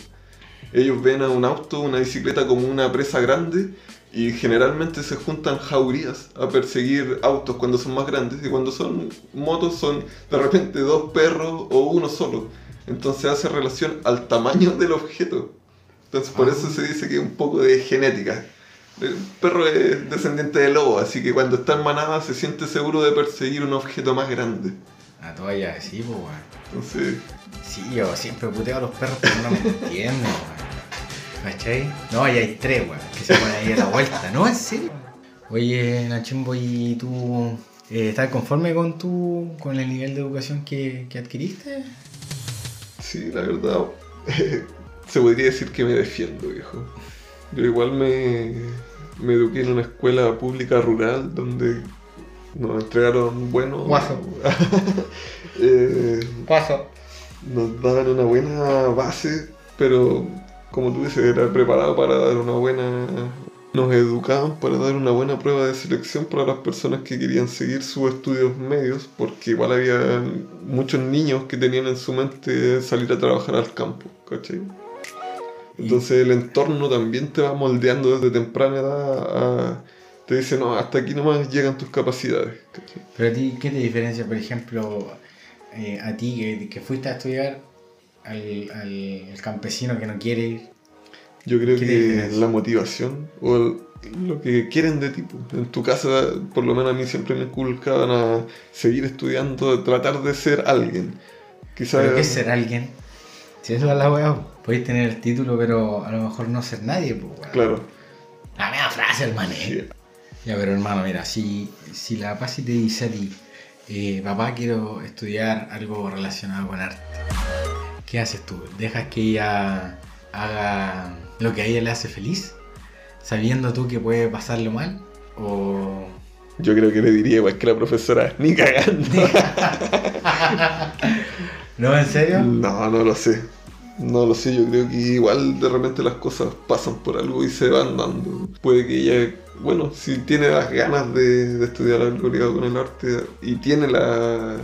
Ellos ven a un auto, una bicicleta como una presa grande y generalmente se juntan jaurías a perseguir autos cuando son más grandes y cuando son motos son de repente dos perros o uno solo. Entonces hace relación al tamaño del objeto. Entonces por Ah. eso se dice que es un poco de genética. El perro es descendiente de lobo, así que cuando está en manada se siente seguro de perseguir un objeto más grande. A toda ya, sí, pues, weón. Entonces, Sí, yo siempre puteo a los perros, pero no me entienden, weón. ¿Cachai? No, y hay tres, weón, que se ponen ahí a la vuelta, ¿no? ¿En serio? Oye, Nachimbo, ¿y tú eh, estás conforme con tu, con el nivel de educación que, que adquiriste? sí, la verdad, se podría decir que me defiendo, viejo. Yo igual me, me eduqué en una escuela pública rural donde nos entregaron buenos... Guaso. Eh, nos daban una buena base, pero como tú dices, era preparado para dar una buena... Nos educaban para dar una buena prueba de selección para las personas que querían seguir sus estudios medios, porque igual había muchos niños que tenían en su mente salir a trabajar al campo, ¿cachai? Entonces el entorno también te va moldeando desde temprana edad a... Te dice, no, hasta aquí nomás llegan tus capacidades, ¿cachai? Pero a ti, ¿qué te diferencia, por ejemplo, eh, a ti que, que fuiste a estudiar al, al- campesino que no quiere ir? Yo creo ¿Qué que la motivación o el- lo que quieren de ti. pues. En tu casa, por lo menos a mí siempre me inculcaban a seguir estudiando, tratar de ser alguien. Quizás ¿Pero qué es ser alguien? Si eso es la weá, podéis tener el título, pero a lo mejor no ser nadie, pues, weón. Claro. La media frase, hermano. eh. Sí. Ya, pero hermano, mira, si, si la Pasi te dice a ti, eh, papá, quiero estudiar algo relacionado con arte, ¿qué haces tú? ¿Dejas que ella haga lo que a ella le hace feliz? Sabiendo tú que puede pasarlo mal? ¿O Yo creo que le diría igual que la profesora, ni cagando. ¿No, en serio? No, no lo sé. No lo sé, yo creo que igual de repente las cosas pasan por algo y se van dando. Puede que ella, bueno, si tiene las ganas de, de estudiar algo ligado con el arte y tiene la...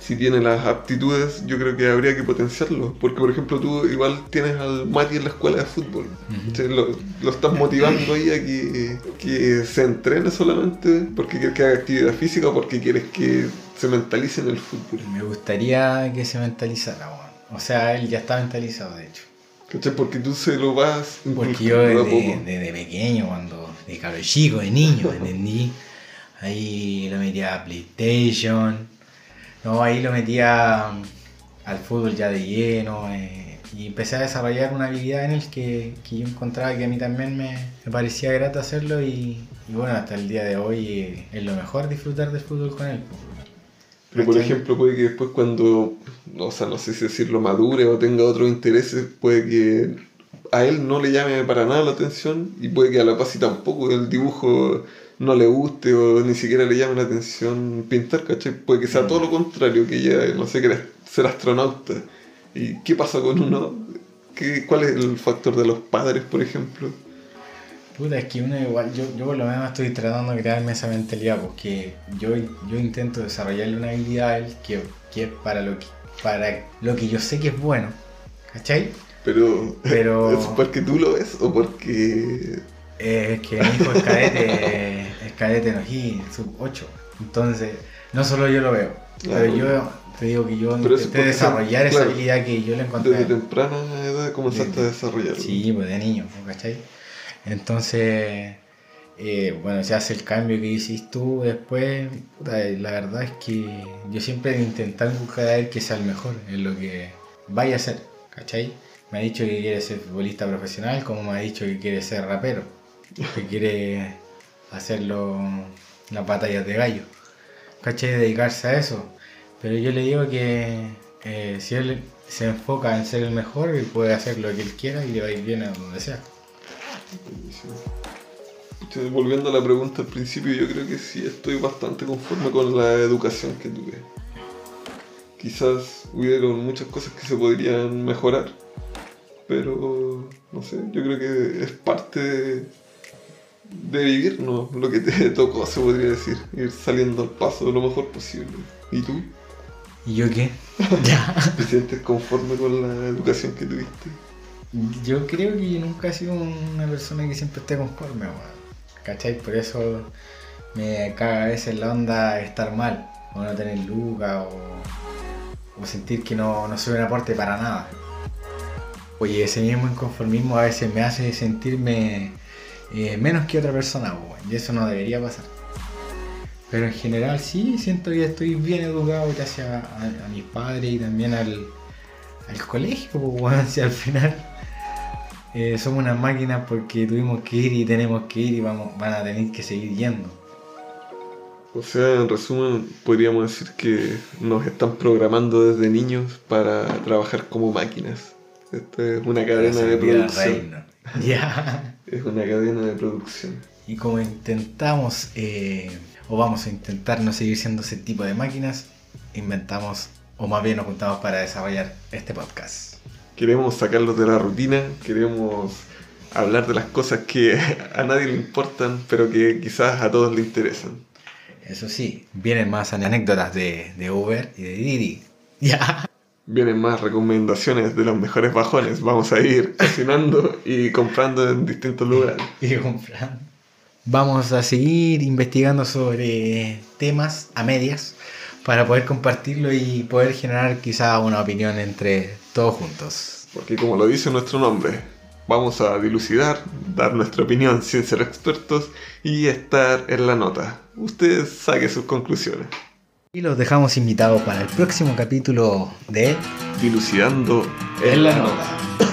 Si tiene las aptitudes, yo creo que habría que potenciarlo. Porque, por ejemplo, tú igual tienes al Mati en la escuela de fútbol. ¿cachai? Lo, lo estás motivando ahí a que, que se entrene solamente porque quieres que haga actividad física o porque quieres que se mentalice en el fútbol. Me gustaría que se mentalizara. O sea, él ya está mentalizado, de hecho. ¿Cachai? Porque tú se lo vas Porque yo desde, pequeño, cuando de cabro chico, de niño, ¿entendí? Ahí lo metía a PlayStation. No, ahí lo metía mm, al fútbol ya de lleno. eh, y empecé a desarrollar una habilidad en el que, que yo encontraba que a mí también me, me parecía grato hacerlo. Y, y bueno, hasta el día de hoy eh, es lo mejor disfrutar del fútbol con él. Pero por ejemplo, puede que después cuando, o sea, no sé si decirlo, madure o tenga otros intereses, puede que a él no le llame para nada la atención y puede que a la Pasi tampoco el dibujo no le guste o ni siquiera le llame la atención pintar, ¿cachai? Puede que sea todo lo contrario, que ella, no sé, quiera ser astronauta. ¿Y qué pasa con uno? ¿Qué, ¿Cuál es el factor de los padres, por ejemplo? Puta, es que uno igual, yo, yo por lo menos estoy tratando de crearme esa mentalidad, porque yo, yo intento desarrollarle una habilidad a él que, que es para lo que, para lo que yo sé que es bueno, ¿cachai? Pero, Pero- ¿es porque tú lo ves o porque Eh, es que mi hijo es cadete, es cadete no sub 8. Entonces, no solo yo lo veo, Claro. pero yo te digo que yo Pero intenté desarrollar esa claro. habilidad que yo le encontré. Desde temprana edad comenzaste a desarrollarlo. Sí, pues de niño, pues, ¿cachai? Entonces, eh, bueno, se hace el cambio que hiciste tú después. la verdad es que yo siempre he intentado buscar a él que sea el mejor en lo que vaya a ser, ¿cachai? Me ha dicho que quiere ser futbolista profesional, como me ha dicho que quiere ser rapero, que quiere hacerlo las batallas de gallo, ¿cachai? Dedicarse a eso. Pero yo le digo que eh, si él se enfoca en ser el mejor, él puede hacer lo que él quiera y le va a ir bien a donde sea. Buenísimo. Volviendo a la pregunta al principio, yo creo que sí estoy bastante conforme con la educación que tuve. Quizás hubieron muchas cosas que se podrían mejorar, pero no sé, yo creo que es parte de, de vivir, ¿no? Lo que te tocó, se podría decir, ir saliendo al paso lo mejor posible. ¿Y tú? ¿Y yo qué? ¿Te sientes conforme con la educación que tuviste? Yo creo que nunca he sido una persona que siempre esté conforme, weón. ¿Cachai? Por eso me caga a veces la onda estar mal, o no tener lucas, o, sentir que no, no soy un aporte para nada. Oye, ese mismo inconformismo a veces me hace sentirme eh, menos que otra persona, weón, y eso no debería pasar. Pero en general sí, siento que estoy bien educado gracias a, mis padres y también al, al colegio, pues, weón, si al final eh, somos unas máquinas porque tuvimos que ir y tenemos que ir y vamos, van a tener que seguir yendo. O sea, en resumen, podríamos decir que nos están programando desde niños para trabajar como máquinas. Esto es una cadena de producción. Ya. Es una cadena de producción. Y como intentamos, eh, o vamos a intentar no seguir siendo ese tipo de máquinas, inventamos, o más bien nos juntamos para desarrollar este podcast. Queremos sacarlos de la rutina, queremos hablar de las cosas que a nadie le importan, pero que quizás a todos le interesan. Eso sí, vienen más anécdotas de, de Uber y de Didi. Ya. Vienen más recomendaciones de los mejores bajones. Vamos a ir cocinando y comprando en distintos lugares. y comprar. Vamos a seguir investigando sobre temas a medias para poder compartirlo y poder generar quizá una opinión entre todos juntos. Porque como lo dice nuestro nombre, vamos a dilucidar, dar nuestra opinión sin ser expertos y estar en la nota. Usted saque sus conclusiones. Y los dejamos invitados para el próximo capítulo de Dilucidando En la nota.